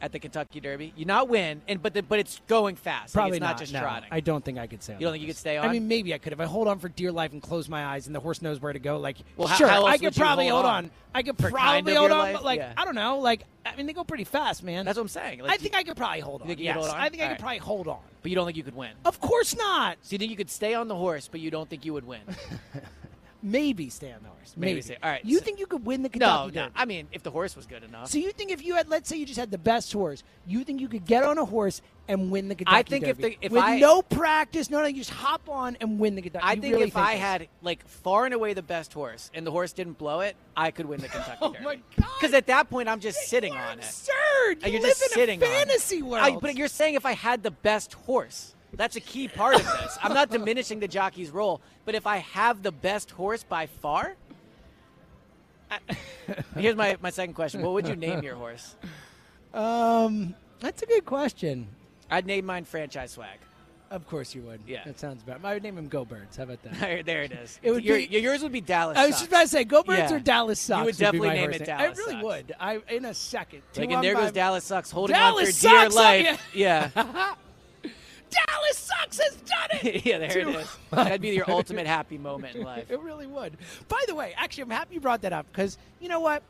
at the Kentucky Derby? You not win, and but the, but it's going fast. Like, Probably it's not, just no. trotting. I don't think I could say. You don't think you could stay on? I mean, maybe I could if I hold on for dear life and close my eyes, and the horse knows where to go. Like, Well, how- sure, how else I could probably hold on? on. I could For probably hold on, life? but like Yeah. I don't know. Like I mean, they go pretty fast, man. That's what I'm saying. Like, I think I could probably hold on. you yes, hold on? I think I could right. probably hold on. but you don't think you could win. Of course not. So you think you could stay on the horse, but you don't think you would win? Maybe stay on the horse. Maybe Maybe. stay- all right, You so- think you could win the no, Kentucky no. Derby? I mean, if the horse was good enough. So you think if you had, let's say, you just had the best horse, you think you could get on a horse and win the Kentucky I think if the- if with I- no practice, no, no, you just hop on and win the Kentucky. I You think really if I this? had like far and away the best horse, and the horse didn't blow it, I could win the Kentucky Oh Derby. my God! Because at that point, I'm just sitting on it. absurd. You you're live just in a sitting on fantasy world. I- but you're saying if I had the best horse, that's a key part of this. I'm not diminishing the jockey's role, but if I have the best horse by far. I- Here's my, my second question. What would you name your horse? Um, that's a good question. I'd name mine Franchise Swag. Of course you would. Yeah. that sounds bad. I would name him Go Birds. How about that? There, it is. It would Your- be- yours would be Dallas. I was just about to say Go Birds Yeah. or Dallas Sucks. You would would definitely my name it name. Dallas I really Sucks. would. I in a second. Like, and there goes Dallas Sucks holding Dallas on for dear Sucks, life. Yeah. Dallas Sucks has done it. yeah, there it is. That'd be your ultimate happy moment in life. It really would. By the way, actually, I'm happy you brought that up because you know what?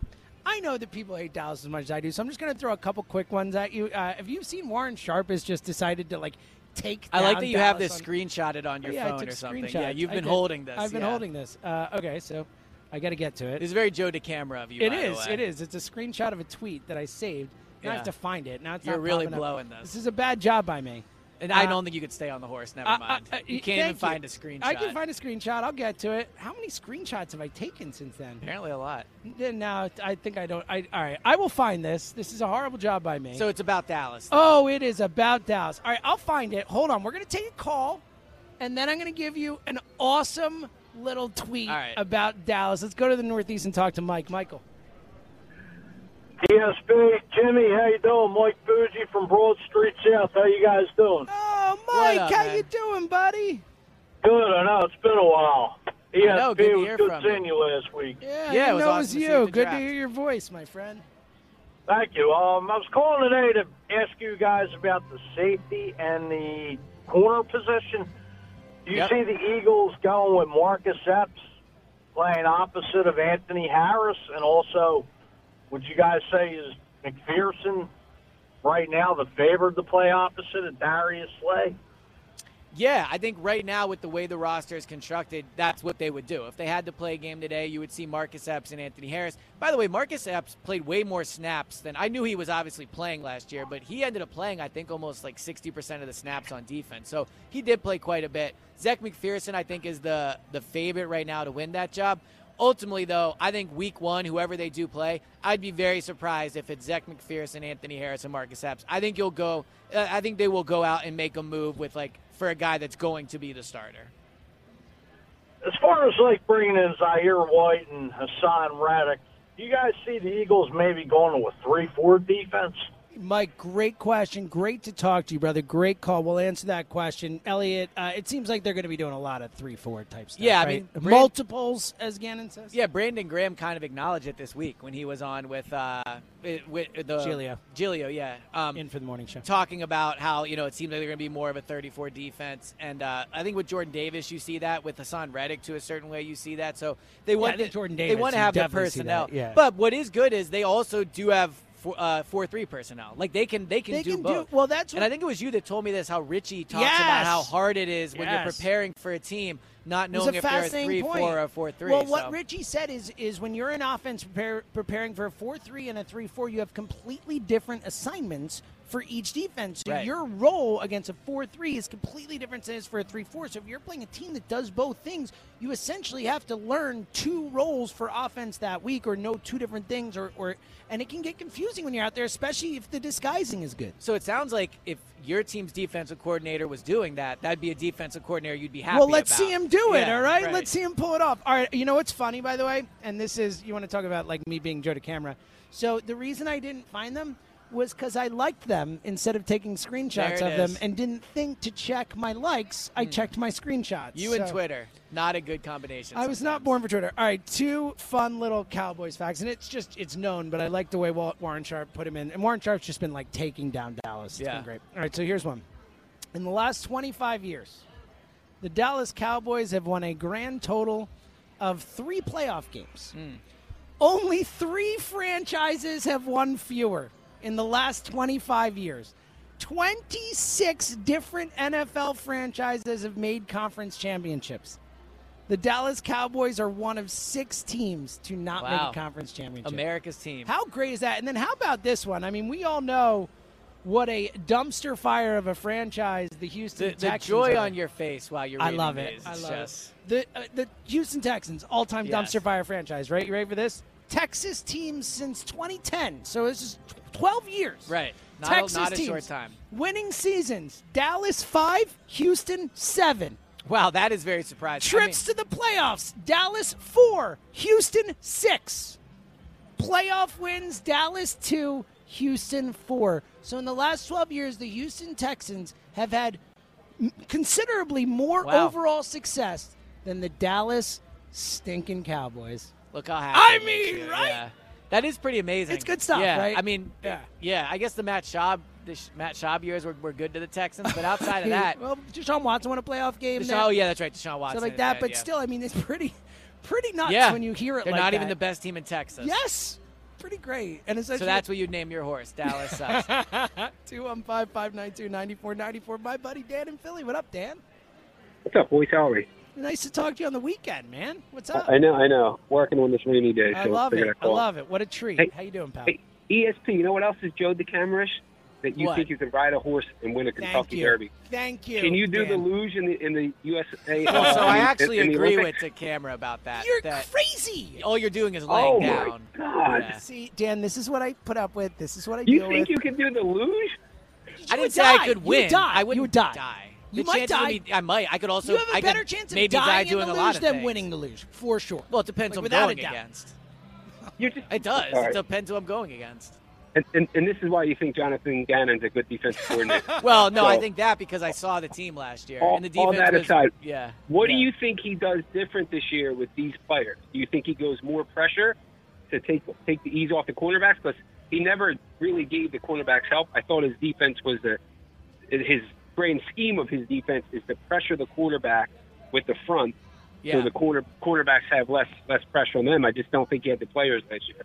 I know that people hate Dallas as much as I do, so I'm just going to throw a couple quick ones at you. Uh, have you seen Warren Sharp has just decided to like take? I like that you have this on- screenshotted on your Oh, yeah, phone or something. screenshots. Yeah, you've been holding this. I've been yeah. holding this. Uh, okay, so I got to get to it. It's very Joe DeCamara of you. It by the is. way. It is. It's a screenshot of a tweet that I saved. Now I have to find it. Now it's You're not really popping up. blowing this. This is a bad job by me. And I Uh, don't think you could stay on the horse. Never uh, mind. uh, you can't even find a screenshot. I can find a screenshot. I'll get to it. How many screenshots have I taken since then? Apparently a lot. Now I think I don't. I, all right, I will find this. This is a horrible job by me. So it's about Dallas. oh, it is about Dallas. All right, I'll find it. Hold on. We're gonna take a call, and then I'm gonna give you an awesome little tweet right. about Dallas. Let's go to the Northeast and talk to Mike. Michael. ESP, Jimmy, how you doing? Mike Fuji from Broad Street South. How you guys doing? Oh, Mike, up, how man? you doing, buddy? Good. I know it's been a while. ESP know, good to was good from seeing you last week. Yeah, Yeah, it was know awesome it was to you you. at the Good draft. to hear your voice, my friend. Thank you. Um, I was calling today to ask you guys about the safety and the corner position. Do you Yep. see the Eagles going with Marcus Epps playing opposite of Anthony Harris, and also, would you guys say is McPhearson right now the favorite to play opposite of Darius Slay? Yeah, I think right now with the way the roster is constructed, that's what they would do. If they had to play a game today, you would see Marcus Epps and Anthony Harris. By the way, Marcus Epps played way more snaps than I knew he was obviously playing last year, but he ended up playing, I think, almost like 60% of the snaps on defense. So he did play quite a bit. Zach McPhearson, I think, is the the favorite right now to win that job. Ultimately, though, I think week one, whoever they do play, I'd be very surprised if it's Zach McPhearson, Anthony Harris, and Marcus Epps. I think you'll go. Uh, I think they will go out and make a move with like for a guy that's going to be the starter. As far as like bringing in Kyzir White and Haason Reddick, do you guys see the Eagles maybe going to a three-four defense? Mike, great question. Great to talk to you, brother. Great call. We'll answer that question. Elliot, uh, it seems like they're going to be doing a lot of 3 4 type stuff. Yeah, I right? mean, Brand- multiples, as Gannon says. Yeah, Brandon Graham kind of acknowledged it this week when he was on with uh, with the Gilio. Gilio, yeah, um, In for the morning show. talking about how you know it seems like they're going to be more of a 34 defense, and uh, I think with Jordan Davis you see that with Haason Reddick to a certain way you see that. So they Yeah, want think the- Jordan they Davis, want to have the personnel. that, yeah. But what is good is they also do have four, uh, four three personnel. Like they can they can They do can do- both. well, that's and I think it was you that told me this how Ritchie talks Yes! about how hard it is when you're preparing for a team, not knowing a if they're a three point. four or a four three. Well, what. Ritchie said is is when you're in offense prepare, preparing for a four three and a three four, you have completely different assignments for each defense. So Right. your role against a four three is completely different than it is for a three four. So if you're playing a team that does both things, you essentially have to learn two roles for offense that week, or know two different things, or, or and it can get confusing when you're out there, especially if the disguising is good. So it sounds like if your team's defensive coordinator was doing that, that'd be a defensive coordinator you'd be happy Well, let's about. see him do it. Yeah, all right? right. let's see him pull it off. All right, you know what's funny, by the way, and this is you want to talk about like me being Joe DeCamara. So the reason I didn't find them was because I liked them instead of taking screenshots of it them and didn't think to check my likes. I checked my screenshots. You and Twitter, not a good combination. I was not born for Twitter. All right, two fun little Cowboys facts, and it's just it's known, but I like the way Wa- Warren Sharp put him in, and Warren Sharp's just been like taking down Dallas. It's Yeah. been great. All right, so here's one. In the last 25 years, the Dallas Cowboys have won a grand total of three playoff games. Hmm. Only three franchises have won fewer in the last 25 years. 26 different NFL franchises have made conference championships. The Dallas Cowboys are one of six teams to not make a conference championship. America's team. How great is that? And then how about this one? I mean, we all know what a dumpster fire of a franchise the Houston The, the Texans joy are. on your face while you're I love it. I love just- it. The uh, the Houston Texans, all time Yes. dumpster fire franchise. Right? You ready for this? Texas teams since 2010. So this is 12 years. Right. Not a- Texas not a teams, short time. Winning seasons: Dallas five, Houston seven. Wow, that is very surprising. Trips to the playoffs: Dallas four, Houston six. Playoff wins: Dallas two, Houston four. So in the last 12 years, the Houston Texans have had considerably more Wow. overall success than the Dallas stinking Cowboys. Look how happy. I mean, you. right? Yeah. That is pretty amazing. It's good stuff, yeah. right? I mean, Yeah. yeah. I guess the Matt Schaub, the Sh- Matt Schaub years were, were good to the Texans, but outside of that, well, Deshaun Watson won a playoff game. Deshaun- oh yeah, that's right, Deshaun Watson. stuff like is that. but yeah. still, I mean, it's pretty, pretty nuts yeah, when you hear it. They're like not that. even the best team in Texas. Yes, pretty great. And So that's what you'd name your horse. Dallas sucks. Two one five five nine two ninety four ninety four. My buddy Dan in Philly. What up, Dan? What's up, boys? How are we? Nice to talk to you on the weekend, man. What's up? I know, I know. Working on this rainy day, so I love it. I love it. What a treat. Hey, How you doing, pal? Hey, ESP, you know what else is Joe DeCamerish that you What? think you can ride a horse and win a Kentucky you. Derby? Thank you. Can you do the luge in the in the USA? so uh, I actually in the agree with DeCamara about that. You're that crazy. All you're doing is laying Oh, my down. God. Yeah. See, Dan, this is what I put up with. This is what I do. You think with. you can do the luge? I didn't say I could You win. would die. I wouldn't would die. die. You The might die. would be- I might. I could also. you have a I better chance of maybe die dying in doing the a lot of than things. winning the luge, for sure. Well, it depends Like, who I'm without going against. You just It does. All It right. depends who I'm going against. And, and, and this is why you think Jonathan Gannon's a good defensive coordinator. Well, no, So, I think that because I saw the team last year, all, and the defense all defense that was. aside, Yeah. what yeah. do you think he does different this year with these players? Do you think he goes more pressure to take take the ease off the cornerbacks? Because he never really gave the cornerbacks help. I thought his defense was the his grand scheme of his defense is to pressure the quarterback with the front, Yeah. so the corner cornerbacks have less less pressure on them. I just don't think he had the players last year.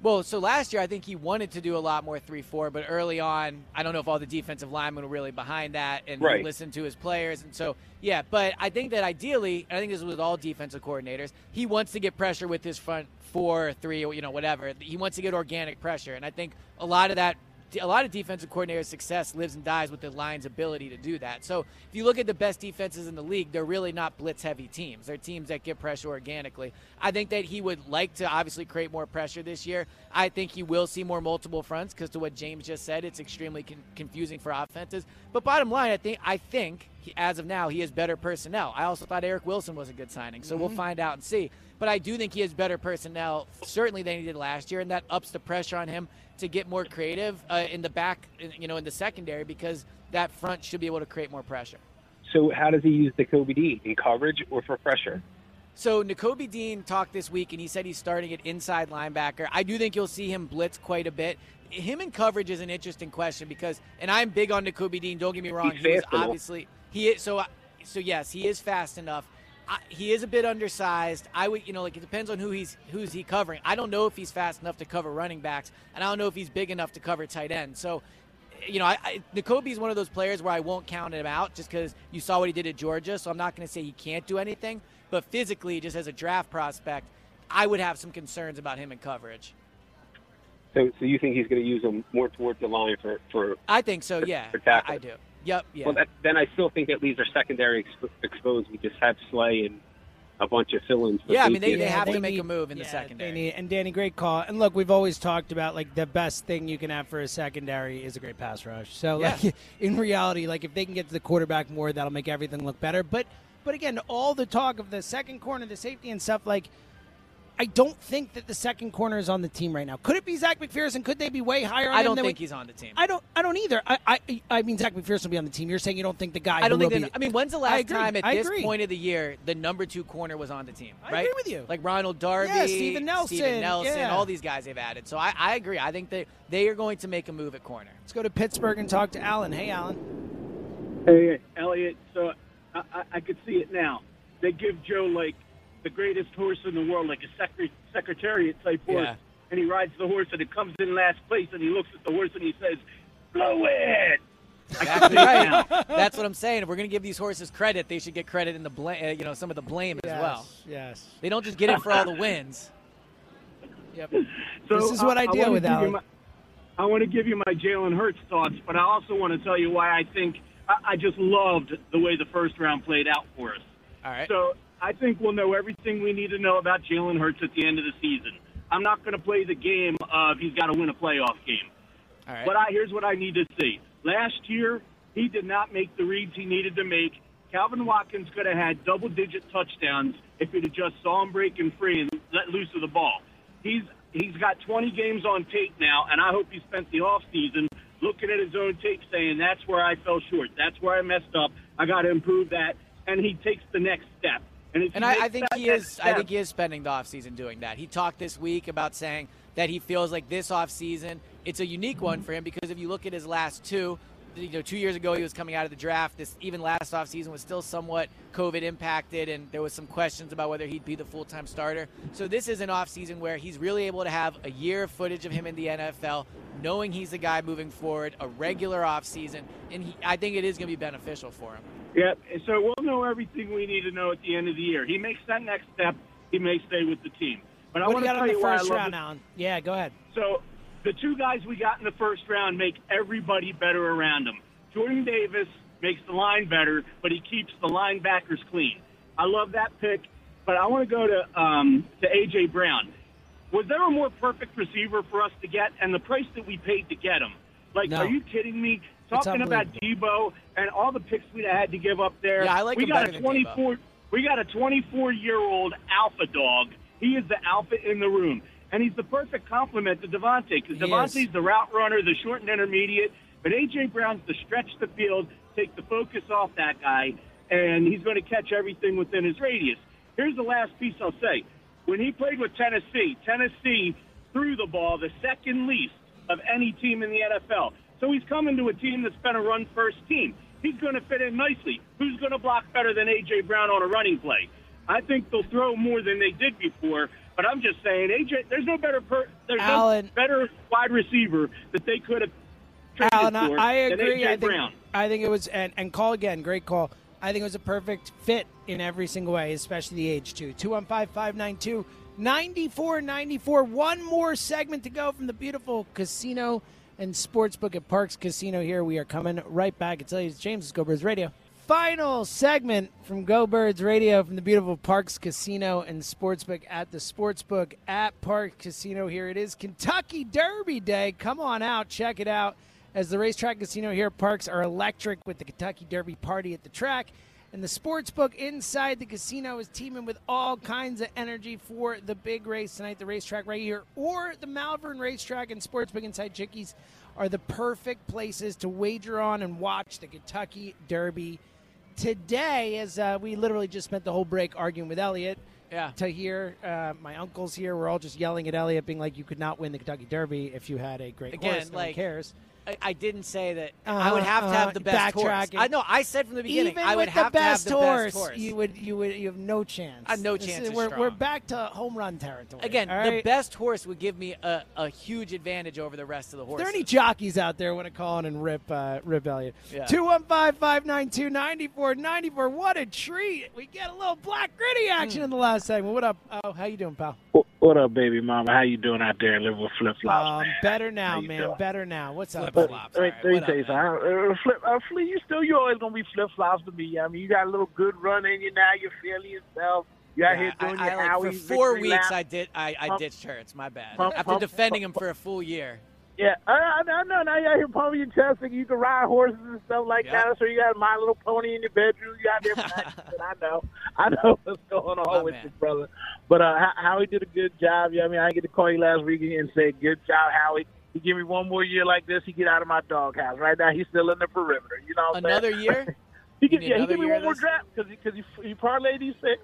Well, so last year I think he wanted to do a lot more three-four, but early on, I don't know if all the defensive linemen were really behind that and Right. listened to his players, and so yeah. But I think that ideally, and I think this is with all defensive coordinators, he wants to get pressure with his front four, or three, or you know whatever. He wants to get organic pressure, and I think a lot of that. A lot of defensive coordinators' success lives and dies with the Lions' ability to do that. So, if you look at the best defenses in the league, they're really not blitz-heavy teams. They're teams that get pressure organically. I think that he would like to obviously create more pressure this year. I think he will see more multiple fronts because, to what James just said, it's extremely con- confusing for offenses. But bottom line, I think I think he, as of now he has better personnel. I also thought Eric Wilson was a good signing, so we'll Mhm. find out and see. But I do think he has better personnel, certainly than he did last year, and that ups the pressure on him to get more creative uh, in the back, you know, in the secondary because that front should be able to create more pressure. So how does he use the Kobe D in coverage or for pressure? So Nakobe Dean talked this week, and he said he's starting at inside linebacker. I do think you'll see him blitz quite a bit. Him in coverage is an interesting question because, and I'm big on Nakobe Dean. Don't get me wrong; He's he was obviously he is so. Uh, so yes, he is fast enough. I, he is a bit undersized. I would, you know, like it depends on who he's who's he covering. I don't know if he's fast enough to cover running backs, and I don't know if he's big enough to cover tight ends. So you know, I, I, Nakobe is one of those players where I won't count him out just because you saw what he did at Georgia. So I'm not going to say he can't do anything. But physically, just as a draft prospect, I would have some concerns about him in coverage. So, so you think he's going to use him more towards the line for for? I think so. Yeah, for? I do. Yep. Yeah. Well, that, then I still think that leaves our secondary exp- exposed. We just have Slay and a bunch of fill-ins. yeah. I mean, they, they have to make need- a move in the yeah, secondary. They need, and Danny, great call. And look, we've always talked about like the best thing you can have for a secondary is a great pass rush. So like in reality, like if they can get to the quarterback more, that'll make everything look better. But but again, all the talk of the second corner, the safety and stuff like. I don't think that the second corner is on the team right now. Could it be Zach McPhearson? Could they be way higher? On I don't than think we- he's on the team. I don't. I don't either. I. I, I mean, Zach McPhearson will be on the team. You're saying you don't think the guy. I don't who think. will be, I mean, when's the last time at I this agree. point of the year the number two corner was on the team? I right? agree with you. Like Ronald Darby, Yeah, Steven Nelson, Steven Nelson, yeah. all these guys they've added. So I, I agree. I think they they are going to make a move at corner. Let's go to Pittsburgh and talk to Alan. Hey, Alan. Hey, Elliot. So I, I, I could see it now. They give Joe like the greatest horse in the world, like a secre- secretariat type horse, Yeah. and he rides the horse and it comes in last place, and he looks at the horse and he says, "Blow it." I can Exactly see it now. right. That's what I'm saying. If we're going to give these horses credit, they should get credit in the blame. Uh, you know, some of the blame as well. Yes. They don't just get it for all the wins. Yep. So this is what I, I deal wanna with, give Alan. my- I want to give you my Jalen Hurts thoughts, but I also want to tell you why I think I, I just loved the way the first round played out for us. All right. So I think we'll know everything we need to know about Jalen Hurts at the end of the season. I'm not going to play the game of he's got to win a playoff game. All right. But I, here's what I need to see. Last year, he did not make the reads he needed to make. Calvin Watkins could have had double-digit touchdowns if he'd just saw him breaking free and let loose of the ball. He's he's got 20 games on tape now, and I hope he spent the off season looking at his own tape, saying that's where I fell short, that's where I messed up. I got to improve that, and he takes the next step. And, And I, I think he is. I think he is spending the offseason doing that. He talked this week about saying that he feels like this offseason it's a unique one for him because if you look at his last two, you know, two years ago he was coming out of the draft. This even last offseason was still somewhat COVID impacted, and there was some questions about whether he'd be the full time starter. So this is an offseason where he's really able to have a year of footage of him in the NFL, knowing he's the guy moving forward, a regular offseason, and he, I think it is going to be beneficial for him. Yeah, so we'll know everything we need to know at the end of the year. He makes that next step. He may stay with the team. But I what do want to got tell on the you why I first love round, this- Alan? Yeah, go ahead. So the two guys we got in the first round make everybody better around them. Jordan Davis makes the line better, but he keeps the linebackers clean. I love that pick, but I want to go to um, to AJ Brown. Was there a more perfect receiver for us to get, and the price that we paid to get him? Like, No. are you kidding me? Talking about Deebo and all the picks we had to give up there. Yeah, I like we got a than 24. We got a 24 year old alpha dog. He is the alpha in the room, and he's the perfect complement to DeVonta because. DeVonta's the route runner, the short and intermediate, but AJ Brown's the stretch the field, take the focus off that guy, and he's going to catch everything within his radius. Here's the last piece I'll say: when he played with Tennessee, Tennessee threw the ball the second least of any team in the NFL. So he's coming to a team that's been a run first team. He's going to fit in nicely. Who's going to block better than A.J. Brown on a running play? I think they'll throw more than they did before, but I'm just saying, A.J. There's no better per, there's Alan. no better wide receiver that they could have traded Alan, I, for I agree. I think, Brown. I think it was, and, and call again, great call. I think it was a perfect fit in every single way, especially the age too. 215 592 9494. One more segment to go from the beautiful casino and sportsbook at Parx Casino here. We are coming right back. It's James, Go Radio. Final segment from Go Birds Radio from the beautiful Parx Casino and Sportsbook at the Sportsbook at Parx Casino. Here it is Kentucky Derby Day. Come on out, check it out. As the racetrack casino here at Parx are electric with the Kentucky Derby party at the track. And the sportsbook inside the casino is teaming with all kinds of energy for the big race tonight. The racetrack right here, or the Malvern Racetrack and Sportsbook Inside Chickies are the perfect places to wager on and watch the Kentucky Derby today. As uh, we literally just spent the whole break arguing with Elliot. Yeah. To hear uh, my uncles here, we're all just yelling at Elliot, being like, "You could not win the Kentucky Derby if you had a great Again, horse. No one cares." I, I didn't say that I Uh-huh, would have to uh-huh, have the best horse. backtracking. I know. I said from the beginning Even I would with have the to have best the horse, best horse. you would you would you have no chance. Uh, no This chance is- is we're, we're back to home run territory. Again, all the best horse would give me a, a huge advantage over the rest of the horses. Are horses. there any jockeys out there want to call in and rip uh, rip Elliot? Yeah. 215-592-9494. What a treat. We get a little black gritty action in the last segment. What up? Oh, how you doing, pal? What up, baby mama? How you doing out there living with flip flops? Um, better now, man. doing? Better now. What's up? But, buddy? let me, tell you something. Uh, flip, uh, Flea, you still you always gonna be flip flops to me. I mean, you got a little good run in you now. You're feeling yourself. You out Yeah, here doing I, your I, like, for four weeks, lap. I did. I, I Pump- ditched her. It's my bad. pump- After pump- defending him for a full year. Yeah, I, I, I know. Now you out here pumping your chest, and you can ride horses and stuff like Yeah. that. So you got My Little Pony in your bedroom. You out there. I know. I know what's going on My with man. you, brother. But uh, Howie did a good job. Yeah, I mean, I get to call you last week and say good job, Howie. You give me one more year like this, he get out of my doghouse. Right now, he's still in the perimeter. You know what Another saying? year? he yeah, he give me one more this? draft because he, cause he, he parlayed these picks.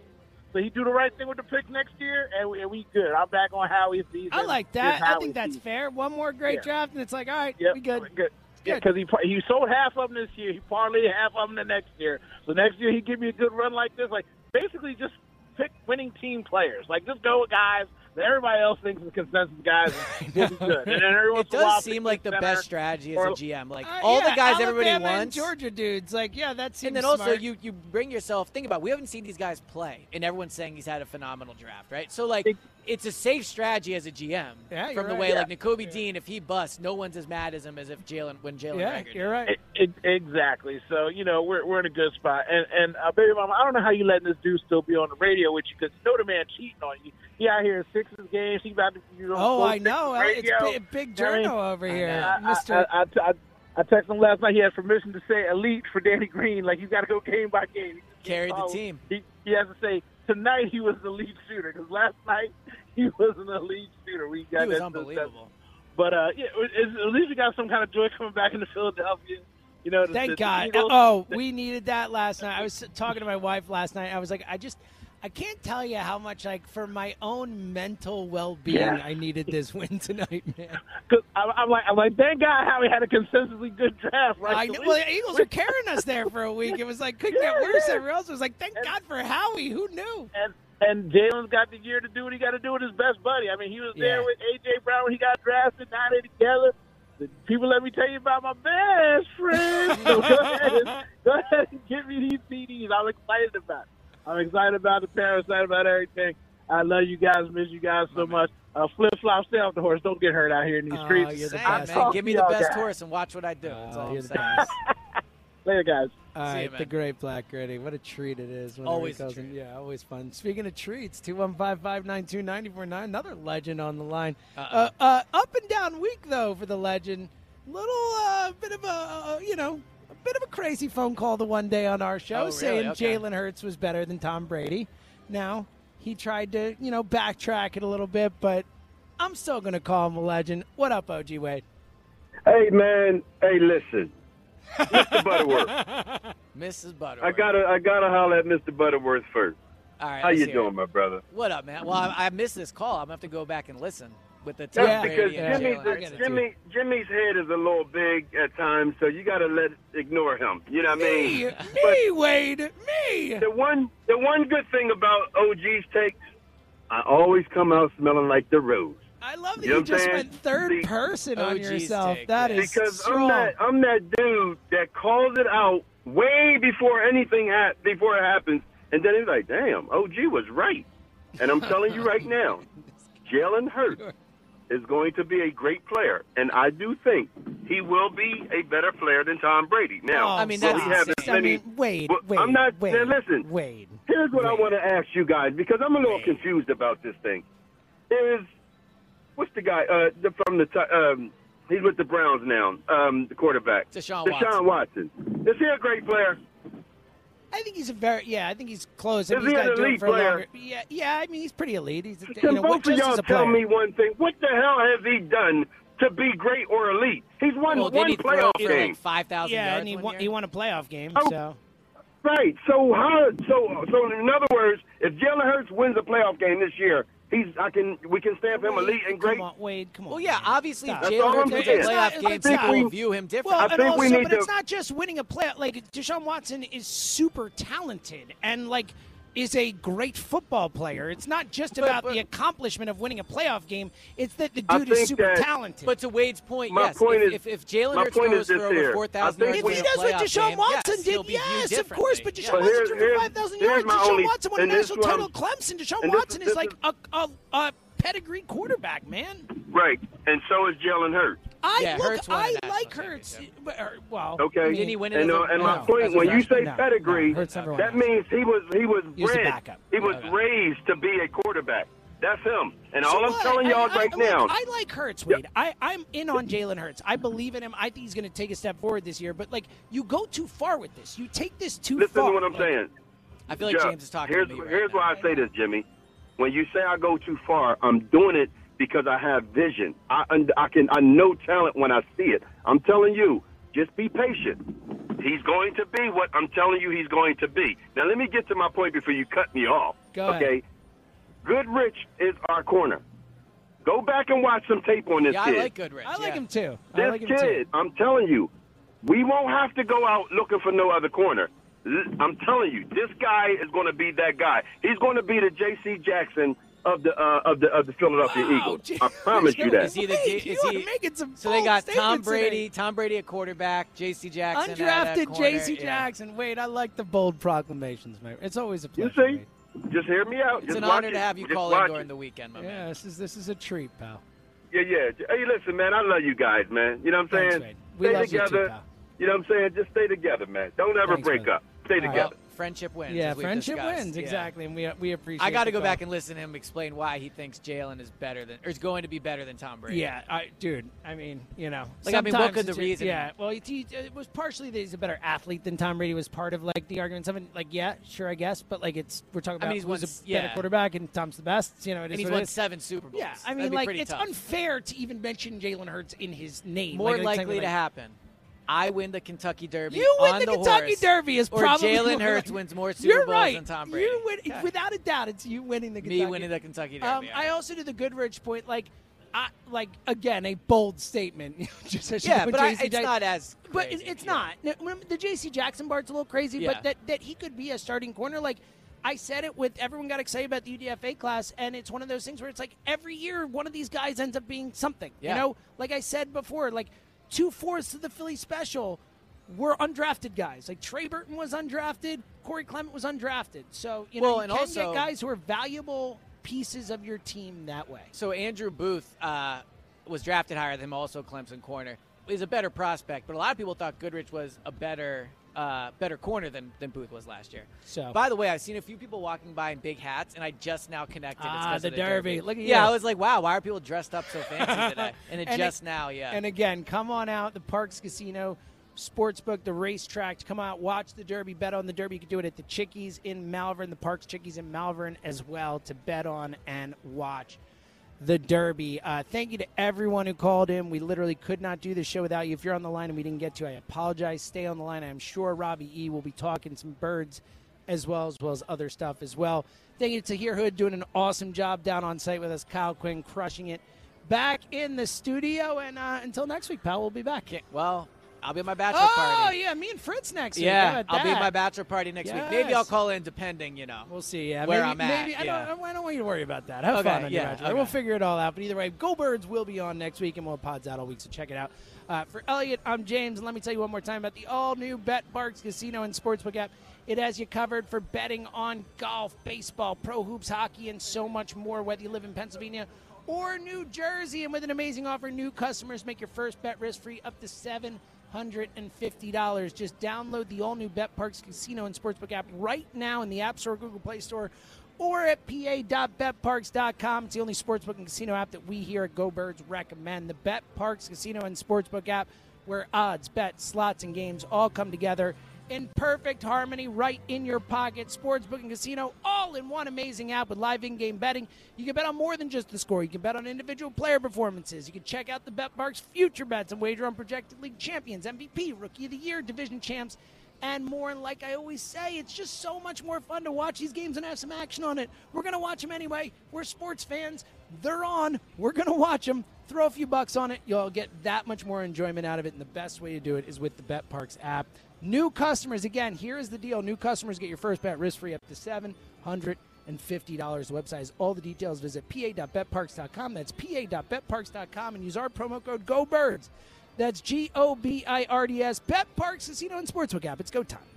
So he do the right thing with the pick next year, and we, and we good. I'm back on Howie's season. I like that. I think that's season. fair. One more great Yeah. draft, and it's like, all right, Yep, we good. good. Yeah, because he he sold half of them this year. He parlayed half of them the next year. So next year he give me a good run like this. Like basically just pick winning team players. Like just go with guys everybody else thinks is consensus guys will be good. And then every It in does seem like the center best strategy as a GM. Like Uh, all yeah, the guys everybody Alabama and wants. Georgia dudes. Like, yeah, that seems and then also you you bring yourself. Think about. it, We haven't seen these guys play, and everyone's saying he's had a phenomenal draft, right? So like it's a safe strategy as a GM. Yeah, you're from the right. way Yeah. like Nakobe Dean, if he busts, no one's as mad as him as if Jalen when Jalen. Yeah, Rager you're right. E- e- exactly. So you know we're we're in a good spot. And and uh, baby mama, I don't know how you letting this dude still be on the radio with you because you know the man cheating on you. He out here in Sixers games. He about to you know. Oh, I know. It's big, big You know what I mean? over here, I, Mr. I, I, texted him last night. He had permission to say elite for Danny Green. Like he's got to go game by game. Carry the team. He, he has to say tonight he was the lead shooter because last night he wasn't an elite shooter. We got He was that- unbelievable. But uh, yeah, at least we got some kind of joy coming back into Philadelphia. You know, the, Thank the God. Eagles- Oh, we needed that last night. I was talking to my wife last night. I was like, I just, I can't tell you how much, like, for my own mental well-being, Yeah. I needed this win tonight, man. Cause I'm, I'm like, I'm like, thank God how we had a consistently good draft, right? I So know, well, the Eagles were carrying us there for a week. It was like couldn't get worse. Everywhere else was like, thank God for Howie. Who knew? And and Jalen's got the year to do what he got to do with his best buddy. I mean, he was there Yeah. with AJ Brown when he got drafted. Now they together. People, let me tell you about my best friend. So go ahead, and, go ahead and give me these CDs. I'm excited about. It. I'm excited about the parents. Excited about everything. I love you guys. Miss you guys so much. Uh, flip flop, stay off the horse. Don't get hurt out here in these Oh, streets. you're the I'll best, talk man. Give me the best guys. horse and watch what I do. That's all I'm the saying. Later, guys. All See right, you, the great Black Gritty. What a treat it is. Always he a in. treat. Yeah, always fun. Speaking of treats, 215-592-949, another legend on the line. Uh-oh. Uh, uh, up and down week, though, for the legend. Little uh, bit of a, uh, you know, a bit of a crazy phone call the one day on our show Oh, really? saying Okay. Jalen Hurts was better than Tom Brady. Now, he tried to, you know, backtrack it a little bit, but I'm still going to call him a legend. What up, OG Wade? Hey man, hey listen, Mr. Butterworth. Mrs. Butterworth. I gotta, I gotta holler at Mr. Butterworth first. All right, How you doing, it. my brother? What up, man? Well, I, I missed this call. I'm gonna have to go back and listen with the That's Tom because Brady and Jimmy, Jalen the- Jimmy, Jimmy's head is a little big at times, so you gotta let ignore him. You know what I mean? Me, Wade, me. The one, the one good thing about OG's takes, I always come out smelling like the rose. I love that You you just went third See, person on OG's yourself. take, That yeah. is because strong. I'm that I'm that dude that calls it out way before anything ha- before it happens, and then he's like, "Damn, OG was right." And I'm telling you right now, Jalen Hurts is going to be a great player, and I do think he will be a better player than Tom Brady. Now, Oh, I mean, that's as. I mean, Wade, well, Wade, I'm not. Wade, now listen, Wade. Here's what I want to ask you guys because I'm a little confused about this thing. Is what's the guy uh, the, from the um, he's with the Browns now, um, the quarterback, Deshaun Watson. Deshaun Watson. Is he a great player? I think he's a very yeah. I think he's close. I Is mean, he's he an got to do it elite for a player? longer. Yeah, yeah. I mean, he's pretty elite. He's you Can know, both of y'all tell me one thing? What the hell has he done to be great or elite? He's won Well, one he playoff for game. like five thousand Yeah, yards and he won, year? he won a playoff game. Oh. So Right. So how? So so in other words, if Jalen Hurts wins a playoff game this year, he's I can we can stamp him Wade, elite and great. Come on, Wade. Come on. Well, yeah, obviously, if Stop. That's Jalen all Hurts I'm a playoff game, people we- view him Well. I and think also, we need but it's not just winning a playoff. Like Deshaun Watson is super talented and like is a great football player. It's not just But- about but- the accomplishment of winning a playoff game. It's that the dude is super that- talented. But to Wade's point, My yes. point if, is- if, if Jalen Hurts throws is for over here. four I thousand think yards if he does what playoff Deshaun game, Watson yes, did, be yes, of course. But differently. Deshaun But Watson here's- threw for 5,000 yards. my Deshaun only- Watson won a national is title I'm- at Clemson. Deshaun and this- Watson this is like a, a, a pedigree quarterback, man. Right. And so is Jalen Hurts. I Yeah, look, Hurts won a I like Hurts. But, well, Okay. I mean, Didn't he win it and as uh, a- and my no, point as a when you say? No, pedigree, no, Hurts never that that. means he was he was He was bred. backup. He was Okay. raised to be a quarterback. That's him. And So all I'm what? telling y'all I- right I, now. Look, I like Hurts, Wade. I, I'm in on Jalen Hurts. I believe in him. I think he's going to take a step forward this year. But like, you go too far with this. You take this too listen far. to what I'm Like, saying. I feel like Jeff, James is talking here's, to me. Right here's now. why I say this, Jimmy. When you say I go too far, I'm doing it because I have vision. I I can I know talent when I see it. I'm telling you, just be patient. He's going to be what I'm telling you he's going to be. Now let me get to my point before you cut me off. Go ahead. okay. Goodrich is our corner. Go back and watch some tape on this Yeah, kid. I like Goodrich. I like yeah. him too. I This like him kid, too. I'm telling you, we won't have to go out looking for no other corner. I'm telling you, this guy is going to be that guy. He's going to be the J.C. Jackson of the uh, of the of the Philadelphia Wow, Eagles. gee- I promise you Is that. he the Wade, J- you is he- making some So they got Tom statements today. Brady, Tom Brady at quarterback, J.C. Jackson at, uh, Undrafted corner, J.C. yeah. Jackson. Wade, I like the bold proclamations, man. It's always a You pleasure. see? Wade. Just hear me out. It's Just an honor it. to have you Just call in during it. the weekend, my Yeah, man. this is this is a treat, pal. Yeah, yeah. Hey, listen, man. I love you guys, man. You know what I'm saying? Wade. We stay love you too, together. pal. You know what I'm saying? Just stay together, man. Don't ever Thanks, break man. up. Stay All right. Friendship wins. Yeah, friendship discussed. wins Yeah. exactly, and we we appreciate. I got to go back and listen to him explain why he thinks Jalen is better than, or is going to be better than Tom Brady. Yeah, I, dude. I mean, you know, Like, I mean, what could the reason Yeah, well, it, it was partially that he's a better athlete than Tom Brady was part of like the argument. Something like, yeah, sure, I guess, but like it's we're talking I about mean, he's who's won a s- better quarterback and Tom's the best. You know, it is and he's won seven Super Bowls. Yeah, I mean, like it's tough. unfair to even mention Jalen Hurts in his name. More Like, like, likely to like- happen. I win the Kentucky Derby. You win the the Kentucky horse, Derby is or probably Jalen more Hurts wins more Super You're Bowls right. than Tom Brady. You win, without a doubt. It's you winning the Kentucky. Me winning the Kentucky Derby. Um, I also do the Goodrich point, like, I, like again, a bold statement. Yeah, but I- it's not as But it, it's not. Now, the J.C. Jackson part's a little crazy, Yeah. but that that he could be a starting corner, like. I said it with everyone got excited about the UDFA class, and it's one of those things where it's like every year one of these guys ends up being something. Yeah. You know, like I said before, like two fourths of the Philly special were undrafted guys. Like Trey Burton was undrafted, Corey Clement was undrafted. So you know, Well, you and can also- get guys who are valuable pieces of your team that way. So Andrew Booth uh, was drafted higher than him, also Clemson corner. He's a better prospect, but a lot of people thought Goodrich was a better uh, better corner than, than Booth was last year. So- by the way, I've seen a few people walking by in big hats, and I just now connected. it's Ah, 'cause the of Derby. Look at yeah, you. I was like, wow, why are people dressed up so fancy today? And it And just it- now, yeah. And again, come on out the Parx Casino Sportsbook, the racetrack. to Come out, watch the Derby, bet on the Derby. You can do it at the Chickies in Malvern, the Parx Chickies in Malvern as well to bet on and watch the Derby. Uh, thank you to everyone who called in. We literally could not do the show without you. If you're on the line and we didn't get to, I apologize. Stay on the line. I'm sure Robbie E will be talking some birds as well as well as other stuff as well. Thank you to Tahir Hood doing an awesome job down on site with us. Kyle Quinn crushing it back in the studio. And uh, until next week, pal, we'll be back. well, I'll be at my bachelor oh, party. Oh yeah, me and Fritz next week. Yeah, I'll be at my bachelor party next week. Maybe I'll call in, depending, you know. We'll see. Yeah, where maybe, I'm at. Maybe I, yeah. don't, I don't want you to worry about that. Have Okay, fun on your yeah, bachelor. okay. We'll figure it all out. But either way, Go Birds will be on next week, and we'll have pods out all week. So check it out. Uh, for Eliot, I'm James, and let me tell you one more time about the all-new BetParx Casino and Sportsbook app. It has you covered for betting on golf, baseball, pro hoops, hockey, and so much more. Whether you live in Pennsylvania or New Jersey, and with an amazing offer, new customers make your first bet risk-free up to seven hundred and fifty dollars. Just download the all-new BetParx Casino and Sportsbook app right now in the App Store, Google Play Store, or at pa.betparx.com. It's the only sportsbook and casino app that we here at Go Birds recommend. The Bet Parks Casino and Sportsbook app, where odds, bets, slots, and games all come together in perfect harmony right in your pocket. Sportsbook and casino all in one amazing app with live in-game betting. You can bet on more than just the score. You can bet on individual player performances. You can check out the BetParx future bets and wager on projected league champions, MVP, Rookie of the Year, division champs, and more. And like I always say, it's just so much more fun to watch these games and have some action on it. We're going to watch them anyway. We're sports fans. They're on. We're going to watch them. Throw a few bucks on it. You'll get that much more enjoyment out of it. And the best way to do it is with the BetParx app. New customers, again, here is the deal. New customers get your first bet risk free up to $750. The website has all the details. Visit pa.betparx.com. That's pa.betparx.com and use our promo code GOBIRDS. That's G O B I R D S. BetParx Casino and Sportsbook app. It's go time.